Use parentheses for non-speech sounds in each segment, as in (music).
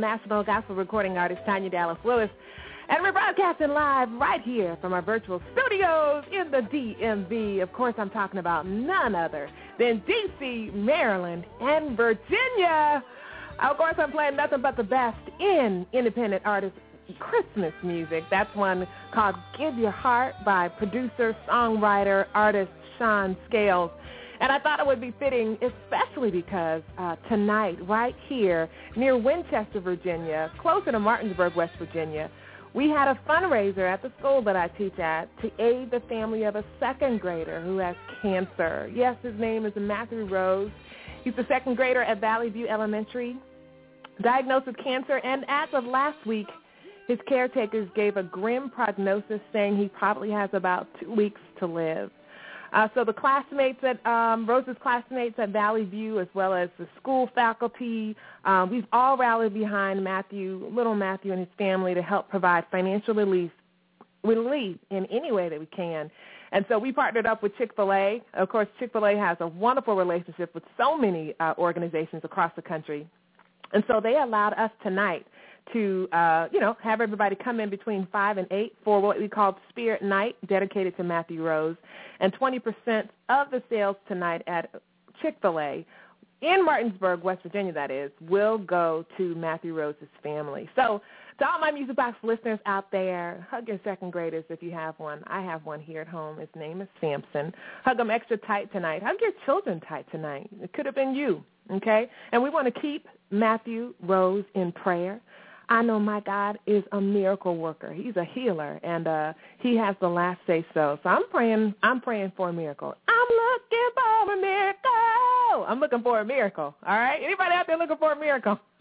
National Gospel Recording Artist Tanya Dallas Lewis. And we're broadcasting live right here from our virtual studios in the DMV. Of course, I'm talking about none other than D.C., Maryland, and Virginia. Of course, I'm playing nothing but the best in independent artist Christmas music. That's one called Give Your Heart by producer, songwriter, artist Sean Scales. And I thought it would be fitting, especially because uh, tonight, right here near Winchester, Virginia, closer to Martinsburg, West Virginia, we had a fundraiser at the school that I teach at to aid the family of a second grader who has cancer. Yes, his name is Matthew Rose. He's a second grader at Valley View Elementary, diagnosed with cancer, and as of last week, his caretakers gave a grim prognosis saying he probably has about two weeks to live. Uh, so the classmates at um, Rose's classmates at Valley View, as well as the school faculty, um, we've all rallied behind Matthew, little Matthew, and his family to help provide financial relief, relief in any way that we can. And so we partnered up with Chick-fil-A. Of course, Chick-fil-A has a wonderful relationship with so many uh, organizations across the country. And so they allowed us tonight to, uh, you know, have everybody come in between 5 and 8 for what we call Spirit Night, dedicated to Matthew Rose. And 20% of the sales tonight at Chick-fil-A in Martinsburg, West Virginia, that is, will go to Matthew Rose's family. So to all my Music Box listeners out there, hug your second graders if you have one. I have one here at home. His name is Samson. Hug them extra tight tonight. Hug your children tight tonight. It could have been you, okay? And we want to keep Matthew Rose in prayer. I know my God is a miracle worker. He's a healer, and uh, He has the last say so. So I'm praying. I'm praying for a miracle. I'm looking for a miracle. I'm looking for a miracle. All right. Anybody out there looking for a miracle? (laughs)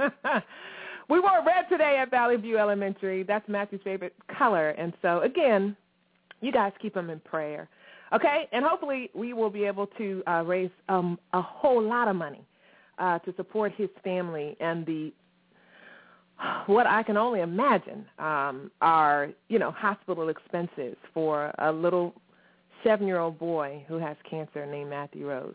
we wore red today at Valley View Elementary. That's Matthew's favorite color, and so again, you guys keep him in prayer. Okay, and hopefully we will be able to uh, raise um, a whole lot of money uh, to support his family and the what I can only imagine um, are, you know, hospital expenses for a little seven-year-old boy who has cancer named Matthew Rose.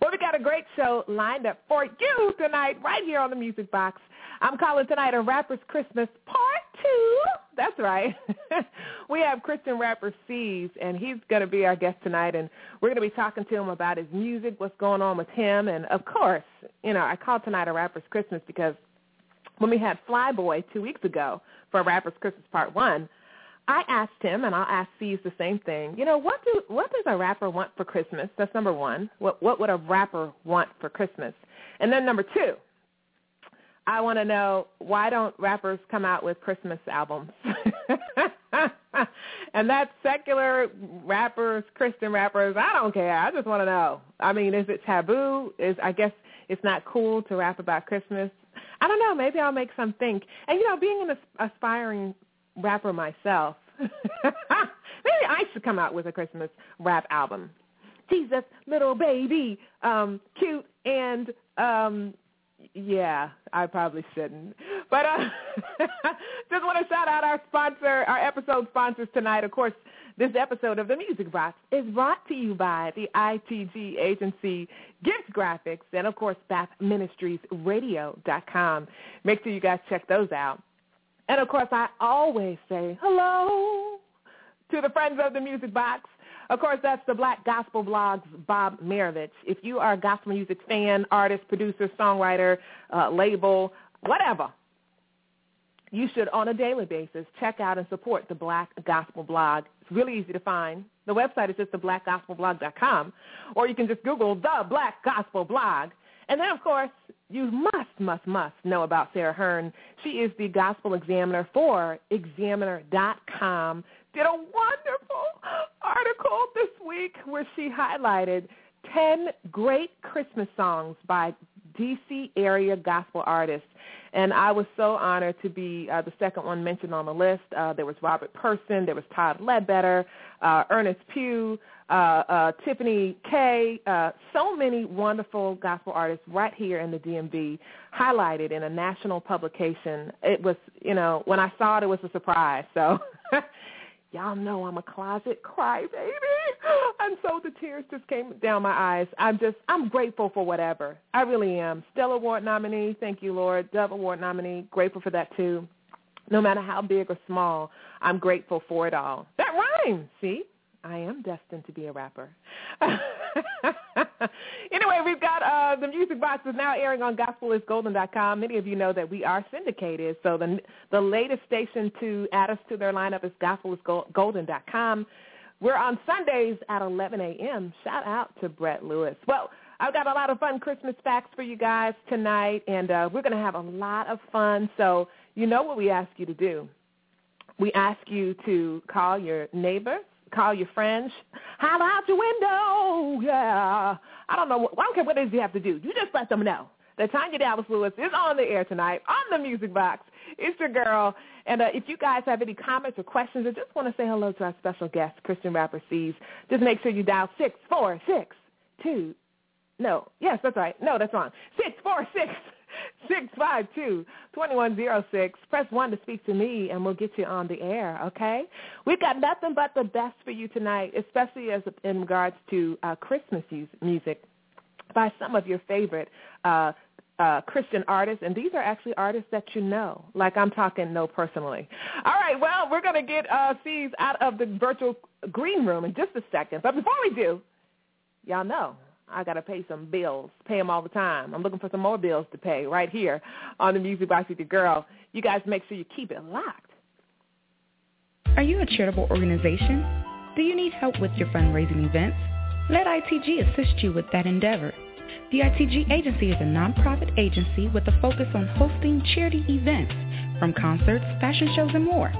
Well, we got a great show lined up for you tonight right here on the Music Box. I'm calling tonight a Rapper's Christmas Part 2. That's right. (laughs) we have Christian rapper Seize, and he's going to be our guest tonight, and we're going to be talking to him about his music, what's going on with him, and of course, you know, I call tonight a Rapper's Christmas because when we had Flyboy two weeks ago for Rapper's Christmas Part 1, I asked him, and I'll ask Seize the same thing. You know, what do what does a rapper want for Christmas? That's number one. What what would a rapper want for Christmas? And then number two, I want to know why don't rappers come out with Christmas albums? (laughs) and that's secular rappers, Christian rappers. I don't care. I just want to know. I mean, is it taboo? Is I guess it's not cool to rap about Christmas. (laughs) I don't know. Maybe I'll make some think. And you know, being an aspiring rapper myself, (laughs) maybe I should come out with a Christmas rap album. Jesus, little baby, um, cute and um yeah, I probably shouldn't. But uh (laughs) just want to shout out our sponsor, our episode sponsors tonight. Of course, this episode of the Music Box is brought to you by the ITG agency Gift Graphics and, of course, BathMinistriesRadio.com. Make sure you guys check those out. And, of course, I always say hello to the friends of the Music Box. Of course, that's the Black Gospel Blog's Bob Marovich. If you are a gospel music fan, artist, producer, songwriter, uh, label, whatever, you should, on a daily basis, check out and support the Black Gospel Blog. It's really easy to find. The website is just theblackgospelblog.com, or you can just Google the Black Gospel Blog. And then, of course, you must, must, must know about Sarah Hearn. She is the Gospel Examiner for Examiner.com. Did a wonderful article this week where she highlighted 10 great Christmas songs by D.C. area gospel artists. And I was so honored to be uh, the second one mentioned on the list. Uh, there was Robert Person, there was Todd Ledbetter, uh, Ernest Pugh, uh, uh, Tiffany K, uh, so many wonderful gospel artists right here in the DMV highlighted in a national publication. It was, you know, when I saw it, it was a surprise. So (laughs) Y'all know I'm a closet crybaby. (gasps) And so the tears just came down my eyes. I'm just, I'm grateful for whatever. I really am. Stellar Award nominee, thank you, Lord. Dove Award nominee, grateful for that too. No matter how big or small, I'm grateful for it all. That rhymes, see? I am destined to be a rapper. (laughs) anyway, we've got uh, the Music Box is now airing on GospelisGolden.com. Many of you know that we are syndicated, so the the latest station to add us to their lineup is GospelisGolden.com. We're on Sundays at 11 a.m. Shout out to Brett Lewis. Well, I've got a lot of fun Christmas facts for you guys tonight, and uh, we're going to have a lot of fun. So you know what we ask you to do. We ask you to call your neighbors, call your friends, holler out your window. Yeah. I don't know. I don't care what it is you have to do. You just let them know that Tanya Dallas Lewis is on the air tonight on the Music Box. It's your girl. And uh, if you guys have any comments or questions or just want to say hello to our special guest, Christian rapper Seize, just make sure you dial six four six two. No, yes, that's right. No, that's wrong. Six four six 652-2106. Press 1 to speak to me, and we'll get you on the air, okay? We've got nothing but the best for you tonight, especially as in regards to uh, Christmas music by some of your favorite uh, uh, Christian artists, and these are actually artists that you know, like I'm talking know personally. All right, well, we're going to get uh, Seize out of the virtual green room in just a second. But before we do, y'all know I got to pay some bills, pay them all the time. I'm looking for some more bills to pay right here on the Music Box with your girl. You guys make sure you keep it locked. Are you a charitable organization? Do you need help with your fundraising events? Let ITG assist you with that endeavor. The ITG Agency is a nonprofit agency with a focus on hosting charity events, from concerts, fashion shows, and more.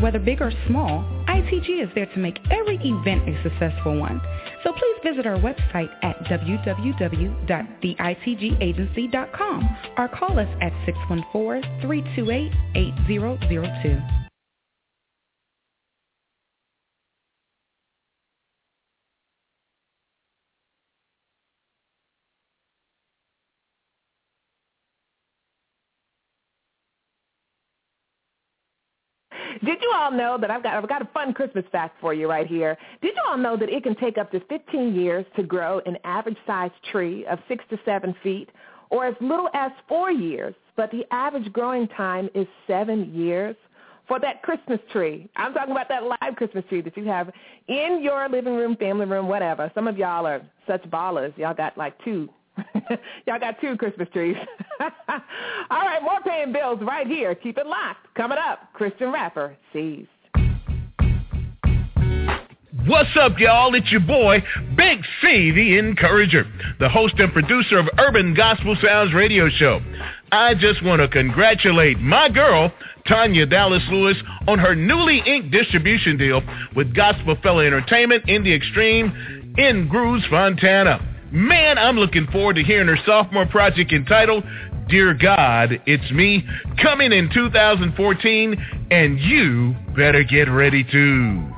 Whether big or small, ITG is there to make every event a successful one. So please visit our website at www.theitgagency.com or call us at 614-328-8002. Did you all know that I've got I've got a fun Christmas fact for you right here? Did you all know that it can take up to 15 years to grow an average sized tree of six to seven feet, or as little as four years, but the average growing time is seven years? For that Christmas tree. I'm talking about that live Christmas tree that you have in your living room, family room, whatever. Some of y'all are such ballers. Y'all got like two (laughs) Y'all got two Christmas trees. (laughs) All right, more paying bills right here. Keep it locked. Coming up, Christian rapper Seize. What's up, y'all? It's your boy, Big C, the Encourager, the host and producer of Urban Gospel Sounds radio show. I just want to congratulate my girl, Tanya Dallas Lewis, on her newly inked distribution deal with Gospel Fella Entertainment in the Extreme in Grooves, Fontana. Man, I'm looking forward to hearing her sophomore project entitled Dear God, It's Me, coming in 2014, and you better get ready too.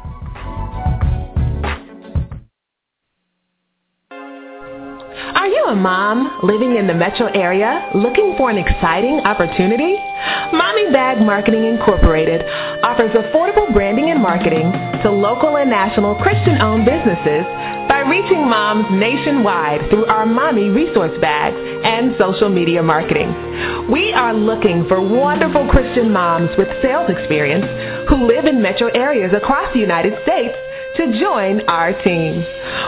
A mom living in the metro area looking for an exciting opportunity? Mommy Bag Marketing Incorporated offers affordable branding and marketing to local and national Christian-owned businesses by reaching moms nationwide through our Mommy Resource Bags and social media marketing. We are looking for wonderful Christian moms with sales experience who live in metro areas across the United States to join our team.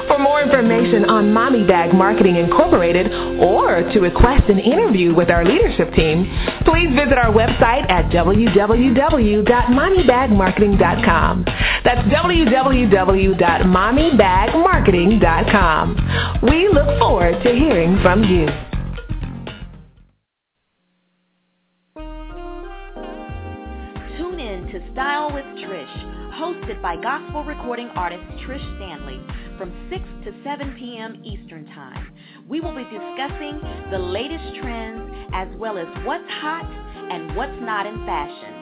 For more information on Mommy Bag Marketing Incorporated or to request an interview with our leadership team, please visit our website at www.mommybagmarketing.com. That's www.mommybagmarketing.com. We look forward to hearing from you. Tune in to Style with Trysh hosted by gospel recording artist Trysh Stanley from 6 to 7 p.m. Eastern Time. We will be discussing the latest trends as well as what's hot and what's not in fashion.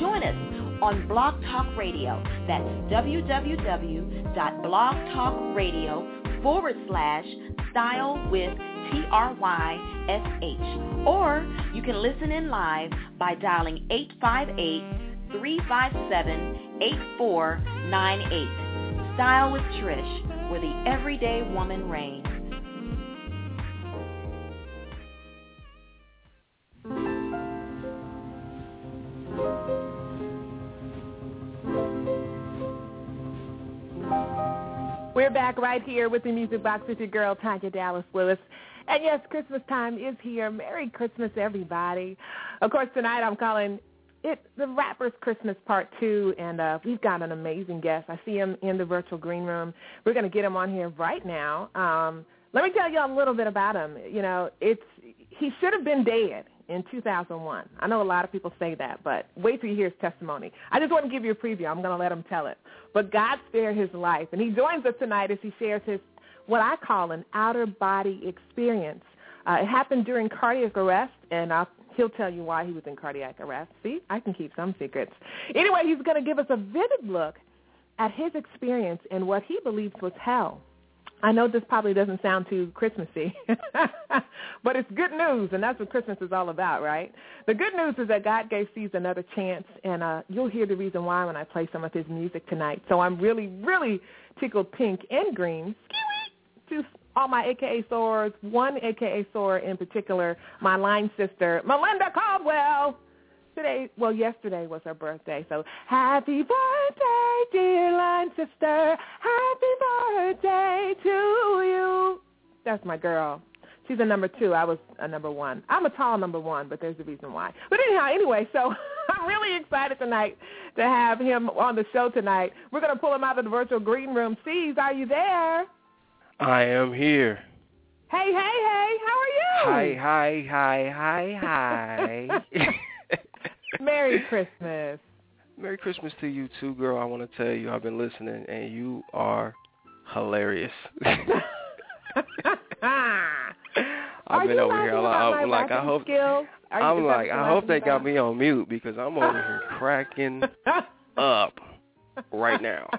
Join us on Blog Talk Radio. That's www.blogtalkradio forward slash style with T-R-Y-S-H. Or you can listen in live by dialing 858 357-8498. Style with Trysh, where the everyday woman reigns. We're back right here with the Music Box with your girl, Tanya Dallas Lewis. And yes, Christmas time is here. Merry Christmas, everybody. Of course, tonight I'm calling it the rappers Christmas part two, and uh, we've got an amazing guest. I see him in the virtual green room. We're going to get him on here right now. Um, let me tell you a little bit about him. You know, it's he should have been dead in 2001. I know a lot of people say that, but wait till you hear his testimony. I just want to give you a preview. I'm going to let him tell it. But God spared his life, and he joins us tonight as he shares his what I call an outer body experience. Uh, it happened during cardiac arrest, and I'll He'll tell you why he was in cardiac arrest. See, I can keep some secrets. Anyway, he's going to give us a vivid look at his experience and what he believes was hell. I know this probably doesn't sound too Christmassy, (laughs) but it's good news, and that's what Christmas is all about, right? The good news is that God gave Seize another chance, and uh, you'll hear the reason why when I play some of his music tonight. So I'm really, really tickled pink and green to all my AKA sores, one AKA sore in particular, my line sister, Melinda Caldwell. Today, well, yesterday was her birthday, so happy birthday, dear line sister. Happy birthday to you. That's my girl. She's a number two. I was a number one. I'm a tall number one, but there's a reason why. But anyhow, anyway, so (laughs) I'm really excited tonight to have him on the show tonight. We're going to pull him out of the virtual green room. Seize, are you there? I am here. Hey, hey, hey, how are you? Hi, hi, hi, hi, hi. (laughs) Merry Christmas. Merry Christmas to you too, girl. I want to tell you I've been listening and you are hilarious. (laughs) I've been over here. I'm like, I hope. I'm like, I hope they got me on mute because I'm over here cracking (laughs) up right now.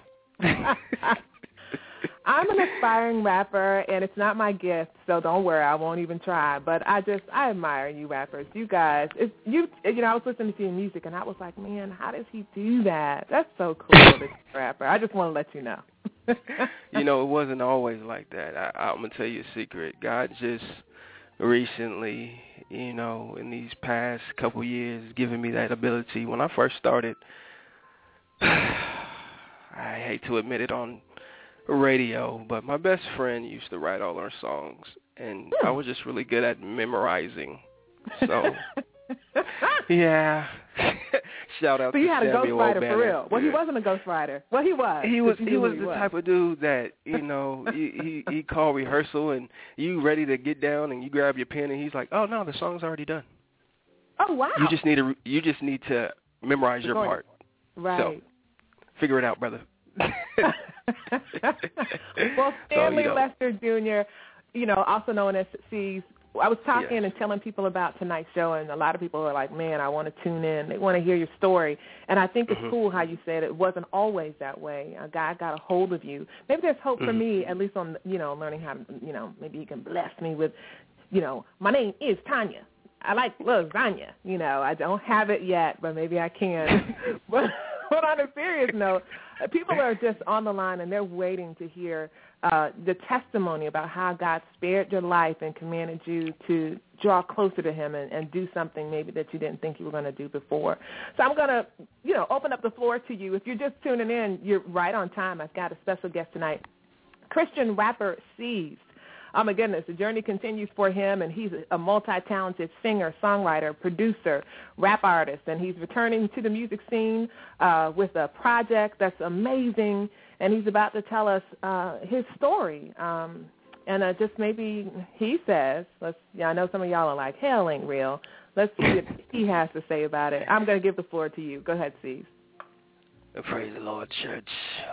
I'm an aspiring rapper, and it's not my gift, so don't worry, I won't even try. But I just, I admire you rappers. You guys, it's you. You know, I was listening to your music, and I was like, man, how does he do that? That's so cool, this (laughs) rapper. I just want to let you know. (laughs) you know, it wasn't always like that. I, I'm gonna tell you a secret. God just recently, you know, in these past couple years, given me that ability. When I first started, (sighs) I hate to admit it on radio, but my best friend used to write all our songs, and I hmm. was just really good at memorizing. So, (laughs) yeah. (laughs) Shout out so you to had a Samuel ghostwriter for real. Well, he wasn't a ghostwriter. Well, he was. He was. He was he the was. type of dude that you know he he he called rehearsal and you ready to get down and you grab your pen and he's like, oh no, the song's already done. Oh wow. You just need to you just need to memorize your part. right. Figure it out, brother. (laughs) (laughs) well, (laughs) Stanley you know. Lester Jr., you know, also known as Seize. I was talking Yes. and telling people about tonight's show, and a lot of people are like, "Man, I want to tune in. They want to hear your story." And I think it's Mhm. cool how you said it wasn't always that way. A guy got a hold of you. Maybe there's hope for Mhm. me, at least on you know learning how to, you know, maybe he can bless me with, you know, my name is Tanya. I like lasagna. You know, I don't have it yet, but maybe I can. (laughs) but, (laughs) but on a serious note, people are just on the line and they're waiting to hear uh, the testimony about how God spared your life and commanded you to draw closer to Him and, and do something maybe that you didn't think you were going to do before. So I'm going to, you know, open up the floor to you. If you're just tuning in, you're right on time. I've got a special guest tonight, Christian rapper Seize. Oh my goodness, the journey continues for him, and he's a multi-talented singer, songwriter, producer, rap artist, and he's returning to the music scene uh, with a project that's amazing, and he's about to tell us uh, his story. Um, and uh, just maybe he says, let's. Yeah, I know some of y'all are like, hell ain't real. Let's see what he has to say about it. I'm going to give the floor to you. Go ahead, Steve. Praise the Lord, church.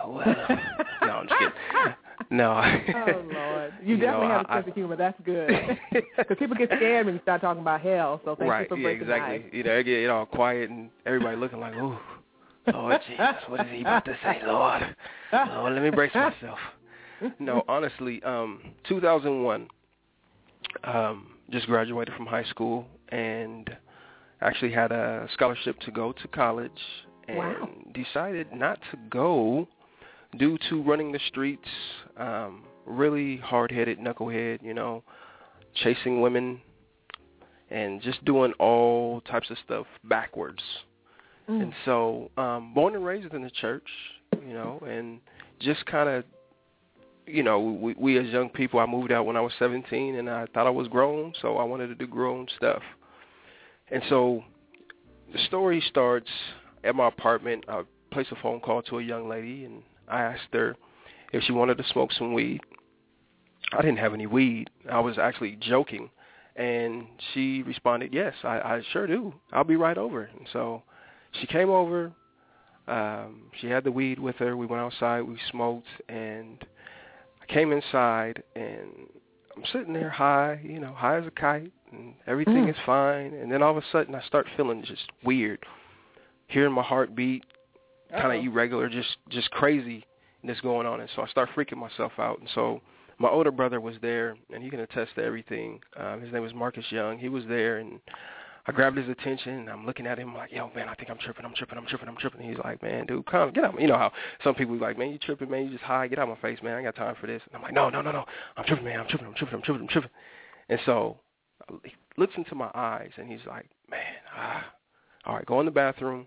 Well, (laughs) no, I'm just kidding. No. Oh (laughs) Lord, you, You definitely know, have a I- sense of humor. That's good. (laughs) Because people get scared when you start talking about hell. So thank right, you for yeah, breaking the exactly. ice. You know, it get it all quiet and everybody looking like, ooh, Lord Jesus, what is he about to say, Lord? Lord, let me brace myself. No, honestly, um, 2001, um, just graduated from high school and actually had a scholarship to go to college and Wow. decided not to go due to running the streets, um, really hard-headed knucklehead, you know, chasing women and just doing all types of stuff backwards. Mm. And so, um, born and raised in the church, you know, and just kind of, you know, we, we as young people, I moved out when I was 17 and I thought I was grown, so I wanted to do grown stuff. And so the story starts at my apartment. I place a phone call to a young lady and I asked her if she wanted to smoke some weed. I didn't have any weed. I was actually joking. And she responded, yes, I, I sure do. I'll be right over. And so she came over. Um, she had the weed with her. We went outside. We smoked. And I came inside, and I'm sitting there high, you know, high as a kite, and everything Mm. is fine. And then all of a sudden, I start feeling just weird, hearing my heartbeat, kind of irregular, just just crazy that's going on. And so I start freaking myself out. And so my older brother was there, and he can attest to everything. Um, his name was Marcus Young. He was there, and I grabbed his attention and I'm looking at him like, yo, man, I think I'm tripping, I'm tripping, I'm tripping, I'm tripping. He's like, man, dude, come, get out. You know how some people like, man, you tripping, man, you just high, get out of my face, man. I ain't got time for this. And I'm like, no, no, no, no, I'm tripping, man, I'm tripping, I'm tripping, I'm tripping, I'm tripping. And so he looks into my eyes and he's like, man, ah, all right, go in the bathroom,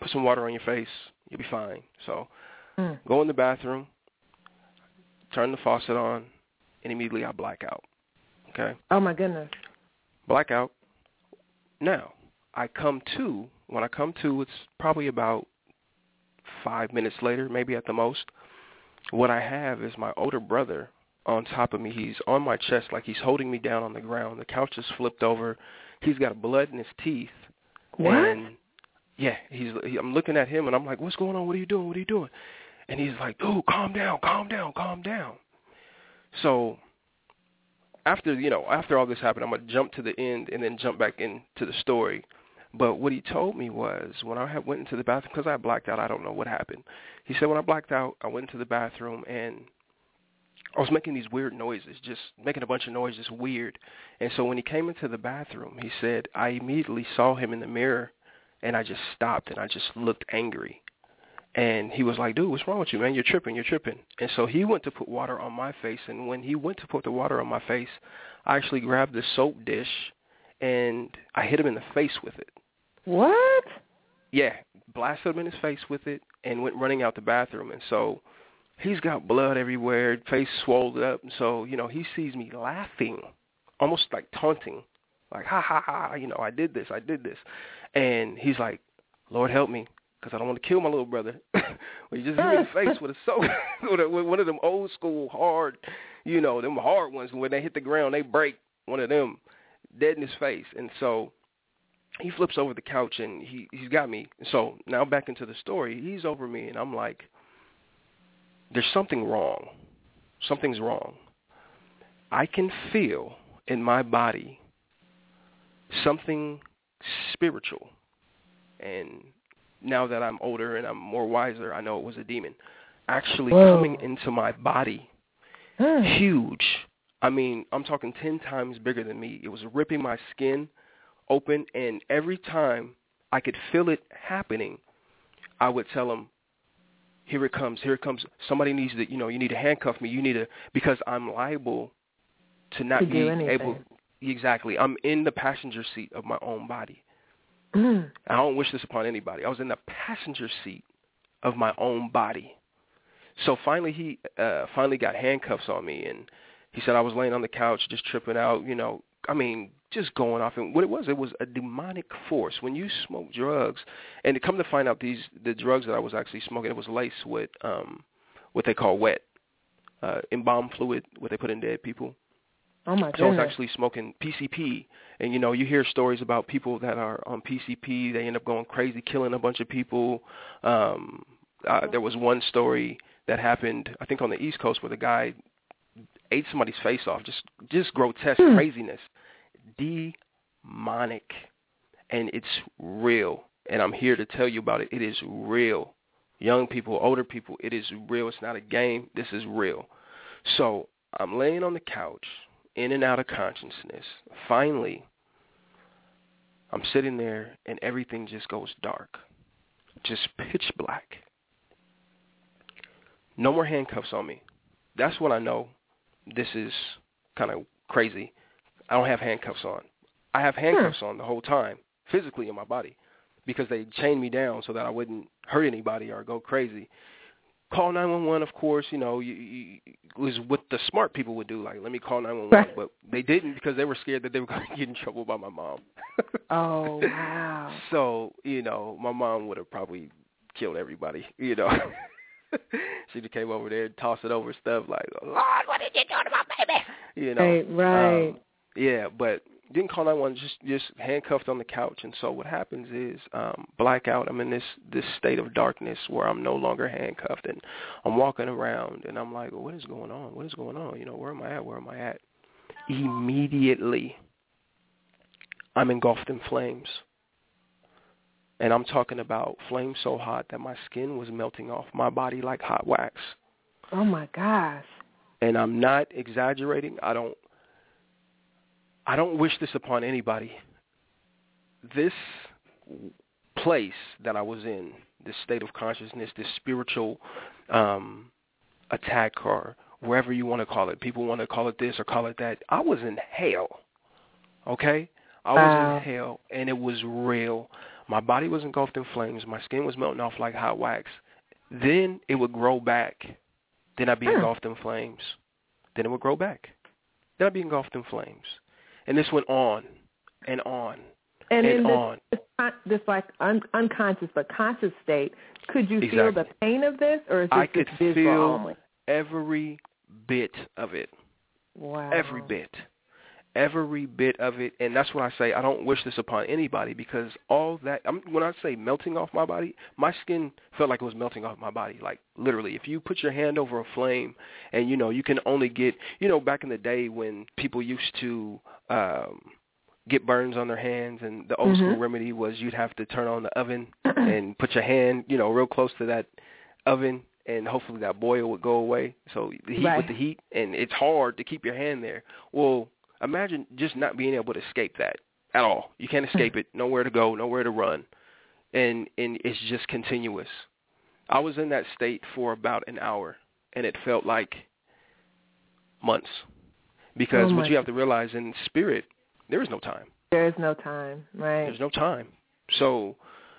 put some water on your face, you'll be fine. So Mm. go in the bathroom, turn the faucet on, and immediately I black out. Okay? Oh my goodness. Blackout. Now, I come to, when I come to, it's probably about five minutes later, maybe at the most. What I have is my older brother on top of me. He's on my chest like he's holding me down on the ground. The couch is flipped over. He's got blood in his teeth. What? And yeah, he's. He, I'm looking at him and I'm like, "What's going on? What are you doing? What are you doing?" And he's like, "Dude, calm down, calm down, calm down." So after you know after all this happened, I'm gonna jump to the end and then jump back into the story. But what he told me was when I had went into the bathroom because I blacked out. I don't know what happened. He said when I blacked out, I went into the bathroom and I was making these weird noises, just making a bunch of noise, just weird. And so when he came into the bathroom, he said I immediately saw him in the mirror, and I just stopped and I just looked angry. And he was like, dude, what's wrong with you, man? You're tripping, you're tripping. And so he went to put water on my face. And when he went to put the water on my face, I actually grabbed the soap dish and I hit him in the face with it. What? Yeah, blasted him in his face with it and went running out the bathroom. And so he's got blood everywhere, face swelled up. And so, you know, he sees me laughing, almost like taunting, like, ha, ha, ha, you know, I did this, I did this. And he's like, Lord help me, because I don't want to kill my little brother. (laughs) well, you just hit me in the face with a (laughs) a, with one of them old school hard, you know, them hard ones. When they hit the ground, they break. One of them, dead in his face. And so he flips over the couch and he he's got me. So now back into the story. He's over me, and I'm like, there's something wrong. Something's wrong. I can feel in my body something spiritual. And now that I'm older and I'm more wiser, I know it was a demon actually Whoa. coming into my body. Huge. I mean, I'm talking 10 times bigger than me. It was ripping my skin open and every time I could feel it happening, I would tell him, here it comes, here it comes. Somebody needs to, you know, you need to handcuff me. You need to, because I'm liable to not To be able. Exactly. I'm in the passenger seat of my own body. Mm. I don't wish this upon anybody. I was in the passenger seat of my own body. So finally, he uh, finally got handcuffs on me, and he said I was laying on the couch just tripping out. You know, I mean, just going off. And what it was, it was a demonic force. When you smoke drugs, and to come to find out, these the drugs that I was actually smoking, it was laced with um, what they call wet, uh, embalm fluid, what they put in dead people. Oh my So I was goodness. actually smoking PCP, and you know you hear stories about people that are on PCP. They end up going crazy, killing a bunch of people. Um, uh, there was one story that happened, I think, on the East Coast, where the guy ate somebody's face off. Just, just grotesque Hmm. craziness, demonic, and it's real. And I'm here to tell you about it. It is real. Young people, older people, it is real. It's not a game. This is real. So I'm laying on the couch, in and out of consciousness. Finally, I'm sitting there, and everything just goes dark, just pitch black. No more handcuffs on me. That's when I know this is kind of crazy. I don't have handcuffs on. I have hmm. handcuffs on the whole time, physically in my body, because they chained me down so that I wouldn't hurt anybody or go crazy. Call 911, of course, you know, you, you, was what the smart people would do. Like, let me call 911, Right. but they didn't because they were scared that they were (laughs) going to get in trouble by my mom. Oh (laughs) wow. So, you know, my mom would have probably killed everybody, you know. (laughs) She'd have came over there and tossed it over stuff like, Lord, what did you do to my baby? You know. Right, right. Um, yeah, but didn't call 911, just just handcuffed on the couch. And so what happens is um blackout. I'm in this this state of darkness where I'm no longer handcuffed and I'm walking around and I'm like, well, what is going on? What is going on? You know, where am I at? Where am I at? Immediately I'm engulfed in flames. And I'm talking about flames so hot that my skin was melting off my body like hot wax. Oh my gosh. And I'm not exaggerating. I don't I don't wish this upon anybody. this place that I was in, this state of consciousness, this spiritual um, attack, or wherever you want to call it. People want to call it this or call it that. I was in hell. Okay, I was Wow. in hell, and it was real. My body was engulfed in flames. My skin was melting off like hot wax. Then it would grow back. Then I'd be Hmm. engulfed in flames. Then it would grow back. Then I'd be engulfed in flames. And this went on and on And, and in this, on. this, like un- unconscious but conscious state, could you feel the pain of this, or is this I could visual feel only? every bit of it. Wow. Every bit. Every bit of it. And that's what I say. I don't wish this upon anybody because all that, I'm, when I say melting off my body, my skin felt like it was melting off my body. Like literally, if you put your hand over a flame and, you know, you can only get, you know, back in the day when people used to, um, get burns on their hands and the old school Mhm. remedy was you'd have to turn on the oven (clears throat) and put your hand, you know, real close to that oven and hopefully that boil would go away. So the heat Right. with the heat and it's hard to keep your hand there. Well, imagine just not being able to escape that at all. You can't hmm. escape it. Nowhere to go, nowhere to run. And and it's just continuous. I was in that state for about an hour and it felt like months. Because Oh what you have to realize in spirit, there is no time. There is no time, right? There's no time. So,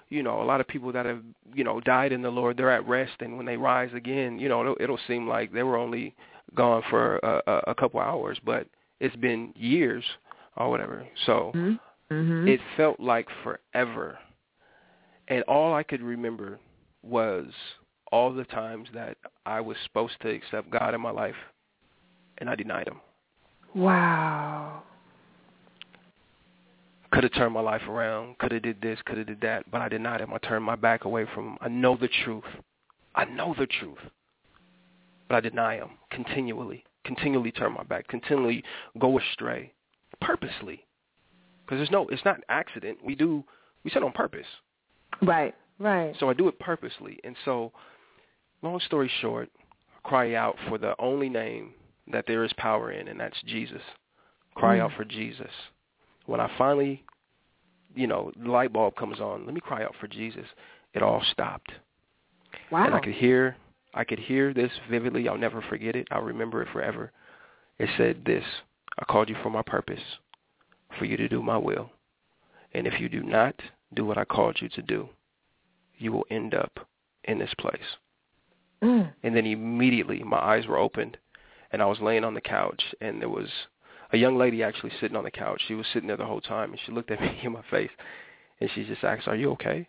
you know, a lot of people that have, you know, died in the Lord, they're at rest, and when they rise again, you know, it'll, it'll seem like they were only gone for a, a, a couple hours, but it's been years or whatever. So mm-hmm. it felt like forever, and all I could remember was all the times that I was supposed to accept God in my life, and I denied Him. Wow. could have turned my life around, could have did this, could have did that, but I denied him. I turned my back away from him. I know the truth. I know the truth. But I deny him continually, continually turn my back, continually go astray, purposely. Because there's no, it's not an accident. We do, we said on purpose. Right, right. So I do it purposely. And so, long story short, I cry out for the only name that there is power in, and that's Jesus. Cry Mm. out for Jesus. When I finally, you know, the light bulb comes on, let me cry out for Jesus. It all stopped. Wow. And I could hear, I could hear this vividly. I'll never forget it. I'll remember it forever. It said this, I called you for my purpose, for you to do my will. And if you do not do what I called you to do, you will end up in this place. Mm. And then immediately my eyes were opened and I was laying on the couch and there was a young lady actually sitting on the couch. She was sitting there the whole time and she looked at (laughs) me in my face and she just asked, Are you okay?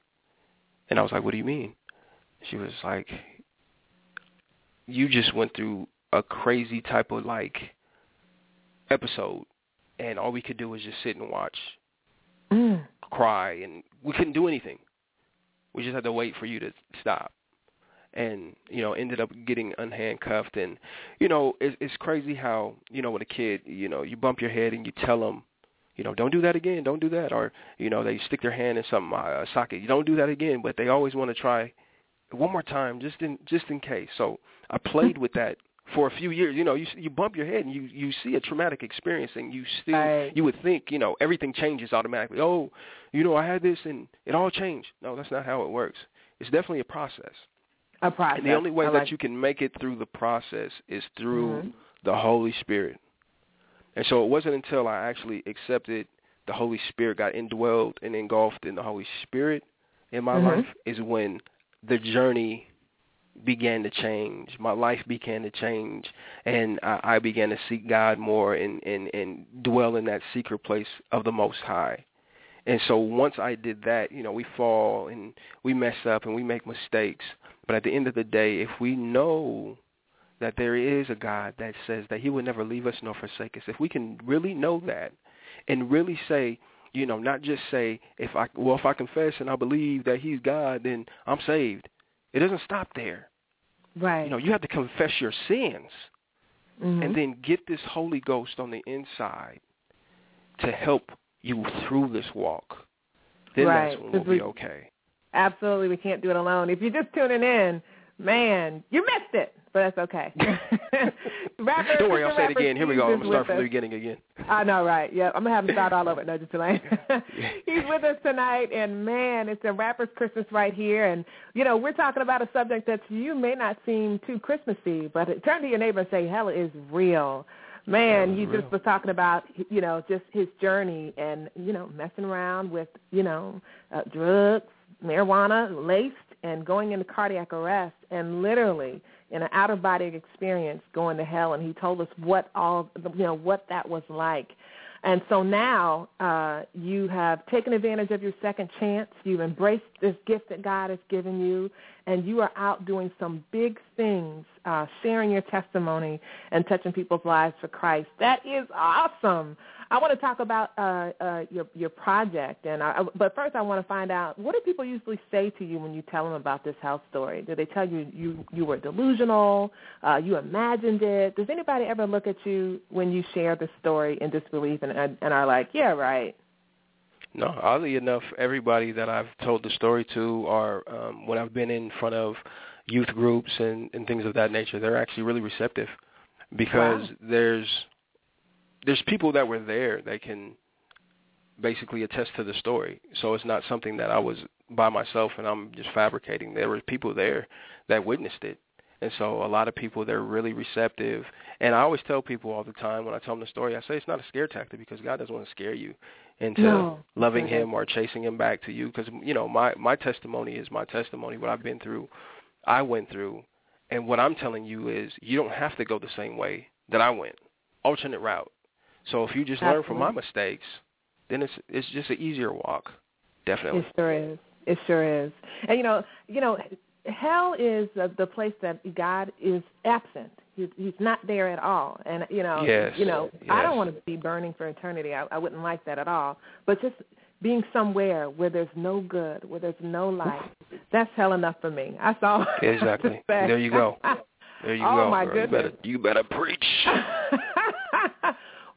And I was like, What do you mean? She was like, You just went through a crazy type of like episode and all we could do was just sit and watch, Mm. cry and we couldn't do anything. We just had to wait for you to stop and you know ended up getting unhandcuffed and you know it's it's crazy how you know with a kid you know you bump your head and you tell them you know don't do that again don't do that or you know they stick their hand in some uh, socket you don't do that again but they always want to try one more time just in just in case so i played with that for a few years you know you you bump your head and you you see a traumatic experience and you still Right. you would think you know everything changes automatically oh you know i had this and it all changed no that's not how it works it's definitely a process A process. and the only way I that you can make it through the process is through Mhm. the Holy Spirit. And so it wasn't until I actually accepted the Holy Spirit, got indwelled and engulfed in the Holy Spirit in my Mhm. life, is when the journey began to change. My life began to change, and I, I began to seek God more and, and, and dwell in that secret place of the Most High. And so once I did that, you know, we fall and we mess up and we make mistakes. But at the end of the day, if we know that there is a God that says that he will never leave us nor forsake us, if we can really know that and really say, you know, not just say, if I, well, if I confess and I believe that he's God, then I'm saved. It doesn't stop there. right. You know, you have to confess your sins Mhm. and then get this Holy Ghost on the inside to help you through this walk. Then Right, that's when we'll be okay. Absolutely, we can't do it alone. If you're just tuning in, man, you missed it, but that's okay. (laughs) Rapper, Don't worry, I'll say it again. Here we go. I'm going to start with from the beginning again. I know, right? Yeah, I'm gonna have him start all over. No, just Tulane. (laughs) (laughs) He's with us tonight, and man, it's a rapper's Christmas right here. And you know, we're talking about a subject that you may not seem too Christmassy, but turn to your neighbor and say, "Hell is real." Man, you just was talking about, you know, just his journey and you know, messing around with, you know, uh, drugs, marijuana, laced, and going into cardiac arrest, and literally in an out of body experience going to hell and he told us what all you know what that was like and so now uh, you have taken advantage of your second chance. You've embraced this gift that God has given you, and you are out doing some big things, uh, sharing your testimony and touching people's lives for Christ. That is awesome. I want to talk about uh, uh, your your project, and I, but first I want to find out what do people usually say to you when you tell them about this health story? Do they tell you you you were delusional, uh, you imagined it? Does anybody ever look at you when you share the story in disbelief and and are like, yeah, right? No, oddly enough, everybody that I've told the story to, or um, when I've been in front of youth groups and and things of that nature, they're actually really receptive because wow. there's there's people that were there that can basically attest to the story. So it's not something that I was by myself and I'm just fabricating. There were people there that witnessed it. And so a lot of people they're really receptive. And I always tell people all the time when I tell them the story, I say it's not a scare tactic because God doesn't want to scare you into no. loving him or chasing him back to you because you know, my my testimony is my testimony what I've been through, I went through. And what I'm telling you is you don't have to go the same way that I went. Alternate route. So if you just Absolutely. learn from my mistakes, then it's it's just an easier walk. Definitely. It sure is. It sure is. And you know, you know, hell is uh, the place that God is absent. He's he's not there at all. And you know, yes. you know, yes. I don't want to be burning for eternity. I, I wouldn't like that at all. But just being somewhere where there's no good, where there's no light, that's hell enough for me. I saw exactly. there you go. (laughs) There you oh, go. my bro. goodness. You better, you better preach. (laughs)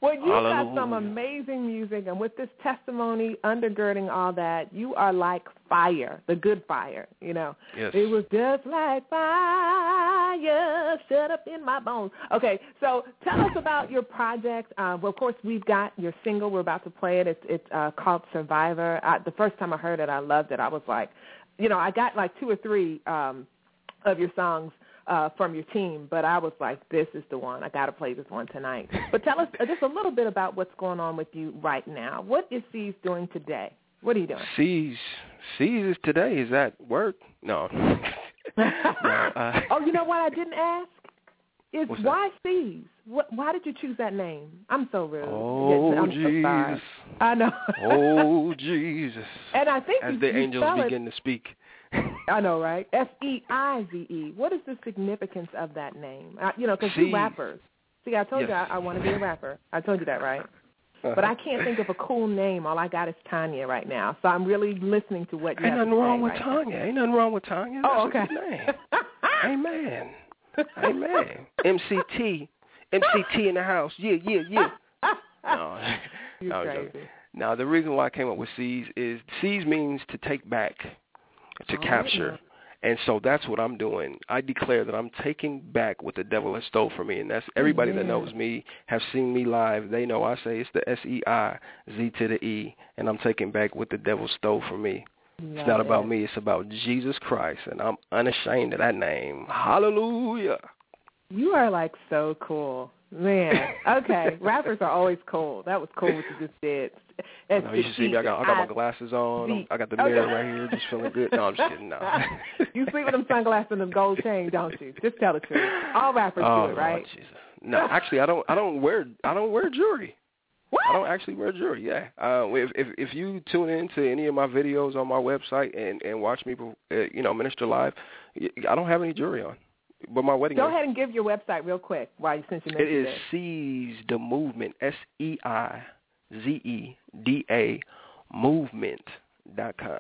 Well, you've Hallelujah. got some amazing music, and with this testimony undergirding all that, you are like fire, the good fire. You know, yes. it was just like fire set up in my bones. Okay, so tell us about your project. Uh, well, of course, we've got your single. We're about to play it. It's it's uh, called Survivor. I, the first time I heard it, I loved it. I was like, you know, I got like two or three um, of your songs uh, from your team, but I was like, this is the one. I got to play this one tonight. But tell us just a little bit about what's going on with you right now. What is Seize doing today? What are you doing? Seize Seize is today is at work. No. (laughs) no uh, (laughs) oh, you know what I didn't ask? Is that? why Seize? What, why did you choose that name? I'm so rude. Oh I'm so. Jesus. I know. oh (laughs) Jesus. And I think As you, the you angels spell it- begin to speak. I know, right? S E I Z E. What is the significance of that name? Uh, you know, because you rappers. See, I told you I, I want to be a rapper. I told you that, right? But I can't think of a cool name. All I got is Tanya right now. So I'm really listening to what you Ain't nothing wrong with right Tanya. Ain't nothing wrong with Tanya. Oh, okay. a good name. (laughs) Amen. Amen. MCT. MCT in the house. Yeah, yeah, yeah. (laughs) No, You're (laughs) no, crazy. Now, the reason why I came up with Seize is Seize means to take back, to Oh. capture. And so that's what I'm doing. I declare that I'm taking back what the devil has stole from me. And that's everybody that knows me, have seen me live, they know I say it's the S E I Z to the E and I'm taking back what the devil stole from me. It's not about me, it's about Jesus Christ and I'm unashamed of that name. Hallelujah. You are like so cool. Man. (laughs) Okay. Rappers are always cool. That was cool what you just did. You, know, you should see me. I got I got my glasses on. I got the Okay. mirror right here, just feeling good. No, I'm just kidding. No. (laughs) you sleep with them sunglasses and the gold chain, don't you? Just tell the truth. All rappers oh, do it, right? Jesus. No, actually, I don't. I don't wear. I don't wear jewelry. What? I don't actually wear jewelry. Yeah. Uh, if if if you tune into any of my videos on my website and and watch me, uh, you know, minister live, I don't have any jewelry on. But my wedding. Go ahead and give your website real quick while you since you It mentioned is it. Seize the Movement. S E I Z E D A Movement dot com.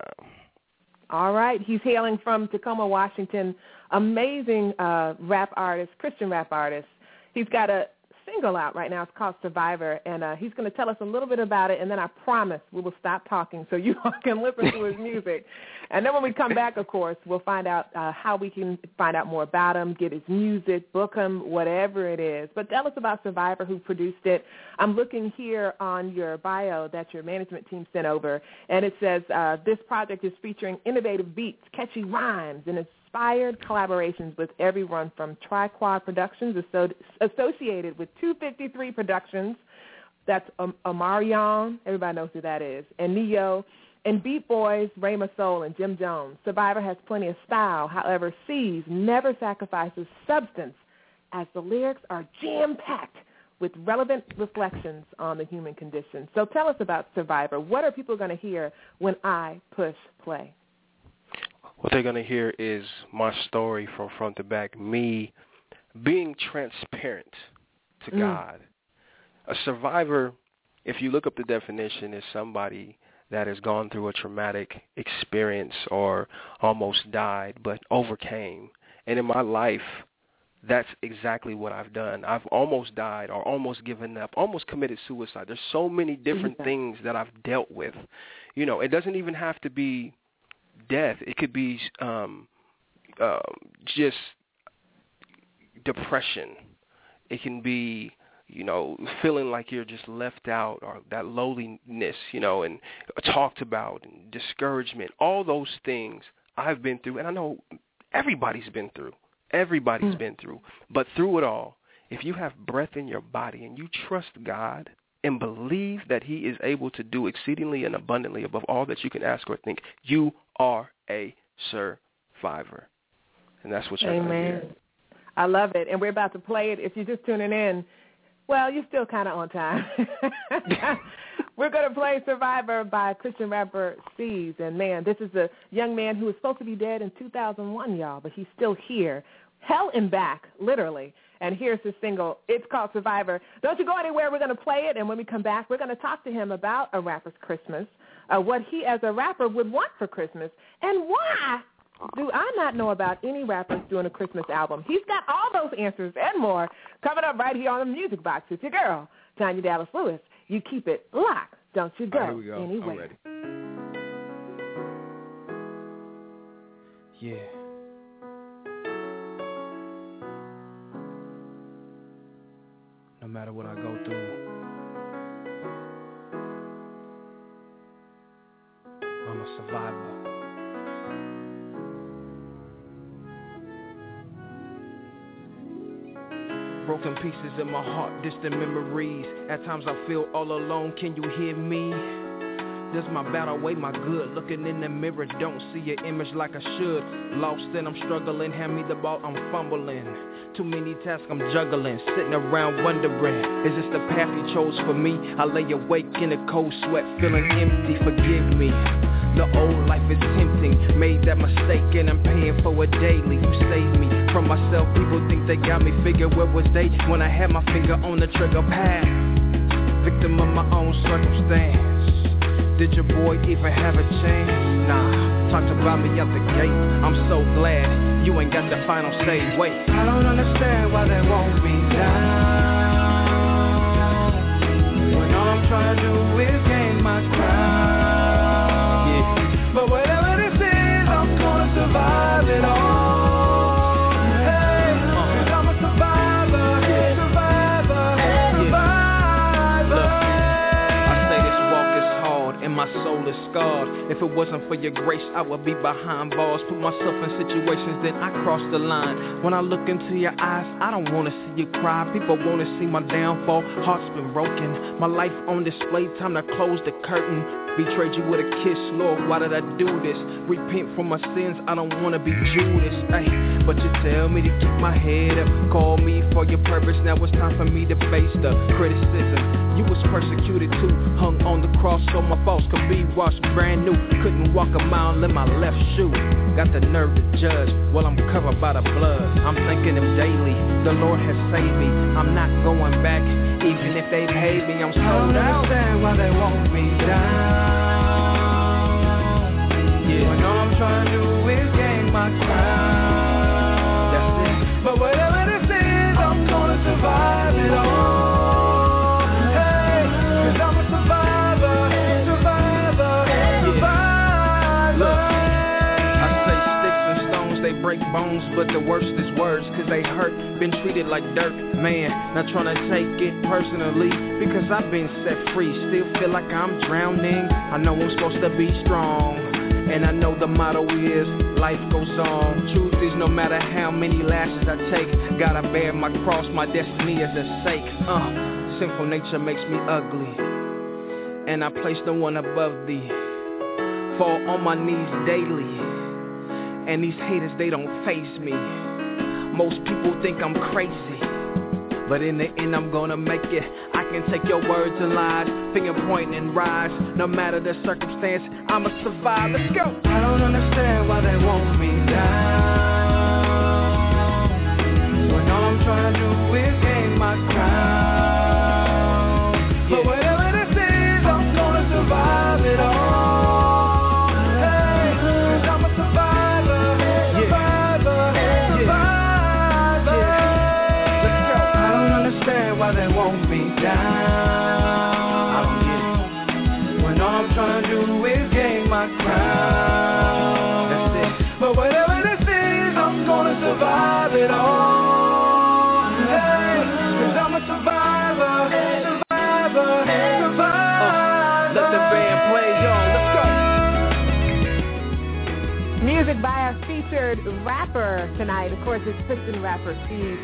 All right. He's hailing from Tacoma, Washington. Amazing uh, rap artist, Christian rap artist. He's got a single out right now. It's called Survivor, and uh, he's going to tell us a little bit about it, and then I promise we will stop talking so you (laughs) all can listen to his music. And then when we come back, of course, we'll find out uh, how we can find out more about him, get his music, book him, whatever it is. But tell us about Survivor, who produced it. I'm looking here on your bio that your management team sent over, and it says uh, this project is featuring innovative beats, catchy rhymes, and it's inspired collaborations with everyone from Triquad Productions associated with 253 Productions. That's um. Everybody knows who that is. And Neo. And Beat Boys, Rama Soul, and Jim Jones. Survivor has plenty of style. However, Seize never sacrifices substance as the lyrics are jam-packed with relevant reflections on the human condition. So tell us about Survivor. What are people going to hear when I push play? What they're going to hear is my story from front to back, me being transparent to mm. God. A survivor, if you look up the definition, is somebody that has gone through a traumatic experience or almost died but overcame. And in my life, that's exactly what I've done. I've almost died or almost given up, almost committed suicide. There's so many different things that I've dealt with. You know, it doesn't even have to be death. It could be um, uh, just depression. It can be you know feeling like you're just left out or that loneliness you know and talked about and discouragement all those things i've been through and i know everybody's been through everybody's mm. been through but through it all if you have breath in your body and you trust god and believe that he is able to do exceedingly and abundantly above all that you can ask or think, you are a survivor. And that's what you're Amen. I love it. And we're about to play it. If you're just tuning in, well, you're still kind of on time. (laughs) we're going to play Survivor by Christian rapper Seize. And, man, this is a young man who was supposed to be dead in 2001, y'all, but he's still here. Hell and back, literally. And here's his single. It's called Survivor. Don't you go anywhere. We're going to play it. And when we come back, we're going to talk to him about a rapper's Christmas, uh, what he as a rapper would want for Christmas, and why do I not know about any rappers doing a Christmas album? He's got all those answers and more coming up right here on the Music Box. It's your girl, Tanya Dallas Lewis. You keep it locked. Don't you go, right, go. anywhere. Yeah. What I go through. I'm a survivor. Broken pieces in my heart, distant memories. At times I feel all alone. Can you hear me? This my battle, weigh my good. Looking in the mirror, don't see your image like I should. Lost and I'm struggling, hand me the ball, I'm fumbling. Too many tasks I'm juggling, sitting around wondering, is this the path you chose for me? I lay awake in a cold sweat, feeling empty, forgive me. The old life is tempting, made that mistake and I'm paying for it daily. You saved me from myself, people think they got me figured. Where was they when I had my finger on the trigger pad? Victim of my own circumstance. Did your boy even have a chance? Nah, talked about me at the gate. I'm so glad you ain't got the final say. Wait, I don't understand why they won't be down. When all I'm trying to do is gain my crown. Scarred. If it wasn't for your grace, I would be behind bars. Put myself in situations, then I cross the line. When I look into your eyes, I don't wanna see you cry. People wanna see my downfall. Heart's been broken. My life on display, time to close the curtain. Betrayed you with a kiss, Lord, why did I do this? Repent from my sins, I don't wanna be Judas, ay. But you tell me to keep my head up, call me for your purpose. Now it's time for me to face the criticism. You was persecuted too, hung on the cross so my faults could be washed brand new. Couldn't walk a mile in my left shoe. Got the nerve to judge while I'm covered by the blood. I'm thanking him daily. The Lord has saved me. I'm not going back. Even if they pay me, I'm so I don't understand why they want me down. Yeah. When all I'm trying to do is gain my crown. But the worst is words, cause they hurt, been treated like dirt. Man, not trying to take it personally, because I've been set free. Still feel like I'm drowning. I know I'm supposed to be strong. And I know the motto is life goes on. Truth is, no matter how many lashes I take, gotta bear my cross, my destiny is at stake. Uh, sinful nature makes me ugly, and I place no one above thee. Fall on my knees daily, and these haters they don't face me. Most people think I'm crazy. But in the end, I'm gonna make it. I can take your words and lies, finger pointing point and rise. No matter the circumstance, I'ma survive. Let's go. I don't understand why they want me down. When all I'm trying to do is gain my crown. Tonight. Of course, it's Christian rapper Steve.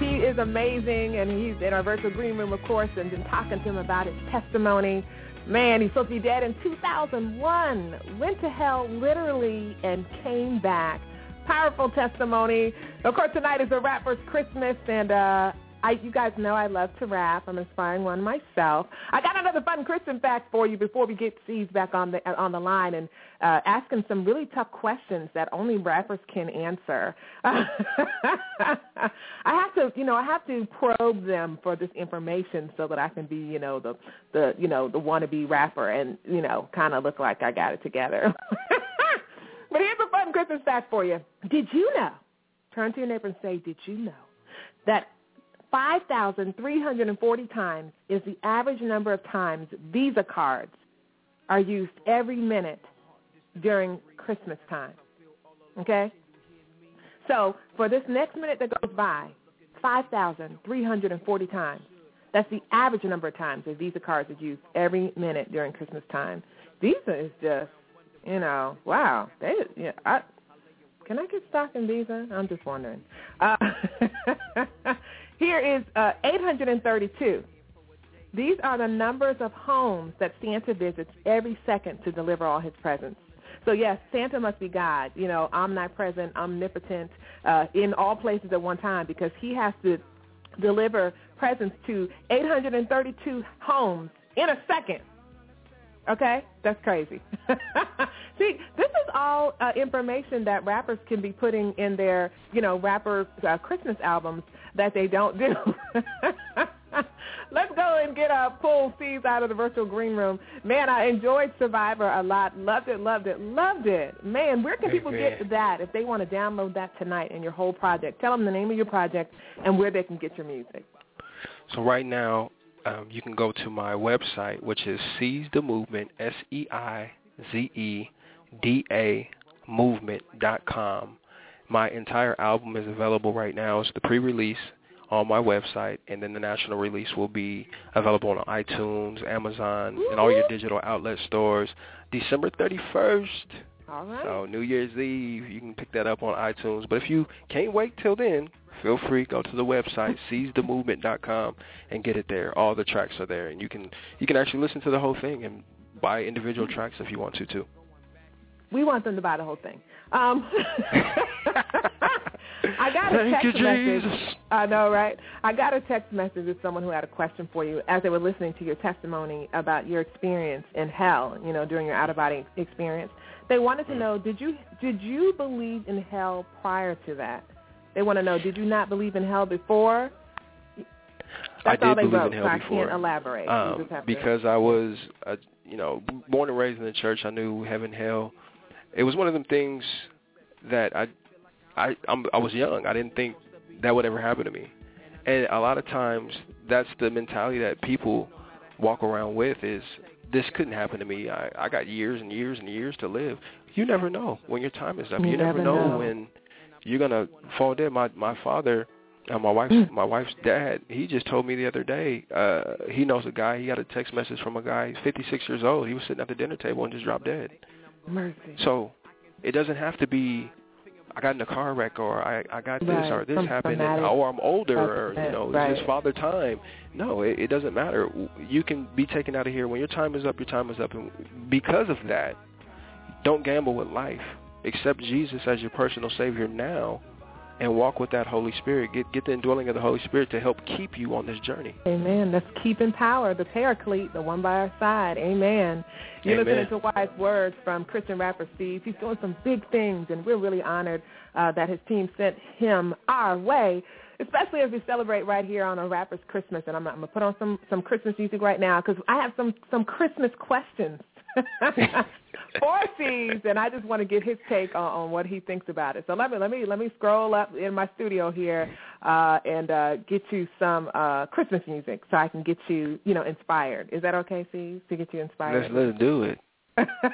He is amazing, and he's in our virtual green room, of course, and been talking to him about his testimony. Man, he's supposed to be dead in 2001. Went to hell literally and came back. Powerful testimony. Of course, tonight is the rapper's Christmas, and uh, I, you guys know I love to rap. I'm inspiring one myself. I got another fun Christian fact for you before we get C's back on the on the line and uh, asking some really tough questions that only rappers can answer. (laughs) I have to, you know, I have to probe them for this information so that I can be, you know, the the you know the wannabe rapper and you know kind of look like I got it together. (laughs) but here's a fun Christmas fact for you. Did you know? Turn to your neighbor and say, Did you know that 5,340 times is the average number of times Visa cards are used every minute during Christmas time. Okay? So for this next minute that goes by, 5,340 times. That's the average number of times that Visa cards are used every minute during Christmas time. Visa is just, you know, wow. They, yeah, I, can I get stock in Visa? I'm just wondering. Uh, (laughs) here is uh, 832. These are the numbers of homes that Santa visits every second to deliver all his presents. So yes, Santa must be God, you know, omnipresent, omnipotent, uh, in all places at one time because he has to deliver presents to 832 homes in a second. Okay, that's crazy. (laughs) See, this is all uh, information that rappers can be putting in their, you know, rapper uh, Christmas albums that they don't do. (laughs) Let's go and get uh, pull Steve out of the virtual green room. Man, I enjoyed Survivor a lot. Loved it, loved it, loved it. Man, where can people get that if they want to download that tonight and your whole project? Tell them the name of your project and where they can get your music. So right now, um, you can go to my website, which is Seize the Movement, S-E-I-Z-E-D-A movement.com. My entire album is available right now. It's the pre-release on my website, and then the national release will be available on iTunes, Amazon, Woo-hoo. and all your digital outlet stores December 31st. All right. So New Year's Eve, you can pick that up on iTunes. But if you can't wait till then, feel free go to the website (laughs) seizethemovement.com and get it there. All the tracks are there, and you can you can actually listen to the whole thing and buy individual tracks if you want to too. We want them to buy the whole thing. Um, (laughs) I got a text you, message. Jesus. I know, right? I got a text message of someone who had a question for you as they were listening to your testimony about your experience in hell. You know, during your out of body experience. They wanted to know did you did you believe in hell prior to that? They want to know did you not believe in hell before? I That's all did they believe wrote, in hell so I can't elaborate. Um, to- because I was, uh, you know, born and raised in the church. I knew heaven, hell. It was one of them things that I, I, I'm, I was young. I didn't think that would ever happen to me. And a lot of times, that's the mentality that people walk around with: is this couldn't happen to me. I, I got years and years and years to live. You never know when your time is up. You You, never, never know, know. when you're gonna fall dead. My my father, uh, my wife's Mm. my wife's dad, he just told me the other day. Uh, he knows a guy. He got a text message from a guy. 56 years old. He was sitting at the dinner table and just dropped dead. Mercy. So it doesn't have to be. I got in a car wreck, or I I got this, Right. or this Some happened, traumatic or I'm older, or you know, Right. it's just father time. No, it, it doesn't matter. You can be taken out of here when your time is up. Your time is up, and because of that, don't gamble with life. Accept Jesus as your personal Savior now, and walk with that Holy Spirit. Get get the indwelling of the Holy Spirit to help keep you on this journey. Amen. Let's keep in power the paraclete, the one by our side. Amen. You're Amen. listening to wise words from Christian rapper Steve. He's doing some big things, and we're really honored uh, that his team sent him our way. Especially as we celebrate right here on a Rapper's Christmas, and I'm, I'm gonna put on some some Christmas music right now because I have some some Christmas questions (laughs) for Steve, and I just want to get his take on, on what he thinks about it. So let me let me let me scroll up in my studio here uh, and uh, get you some uh, Christmas music so I can get you you know inspired. Is that okay, Steve? To get you inspired. Let's let's do it.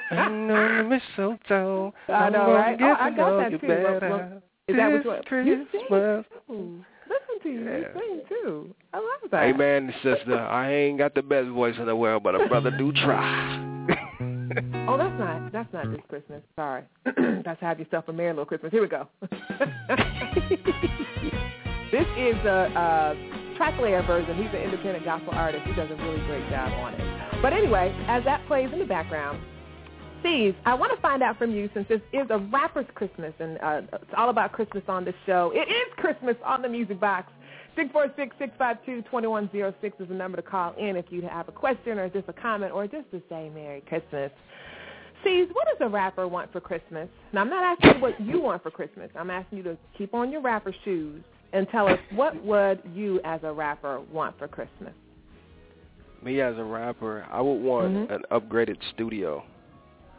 Hang on mistletoe. I know, I'm right? gonna Oh, I get to got know that you too. Well, better well, is that what this you you sing? Christmas. too? Listen to you. You sing too. I love that. Hey man, sister, I ain't got the best voice in the world, but a brother do try. (laughs) Oh, that's not that's not this Christmas. Sorry. (clears throat) that's have yourself a merry little Christmas. Here we go. (laughs) this is a, a track layer version. He's an independent gospel artist. He does a really great job on it. But anyway, as that plays in the background, Steve, I want to find out from you since this is a rapper's Christmas and uh, it's all about Christmas on this show. It is Christmas on the Music Box. 646-652-2106 is the number to call in if you have a question or just a comment or just to say Merry Christmas. Steve, what does a rapper want for Christmas? Now, I'm not asking you what you want for Christmas. I'm asking you to keep on your rapper shoes and tell us what would you as a rapper want for Christmas? Me as a rapper, I would want Mhm. an upgraded studio.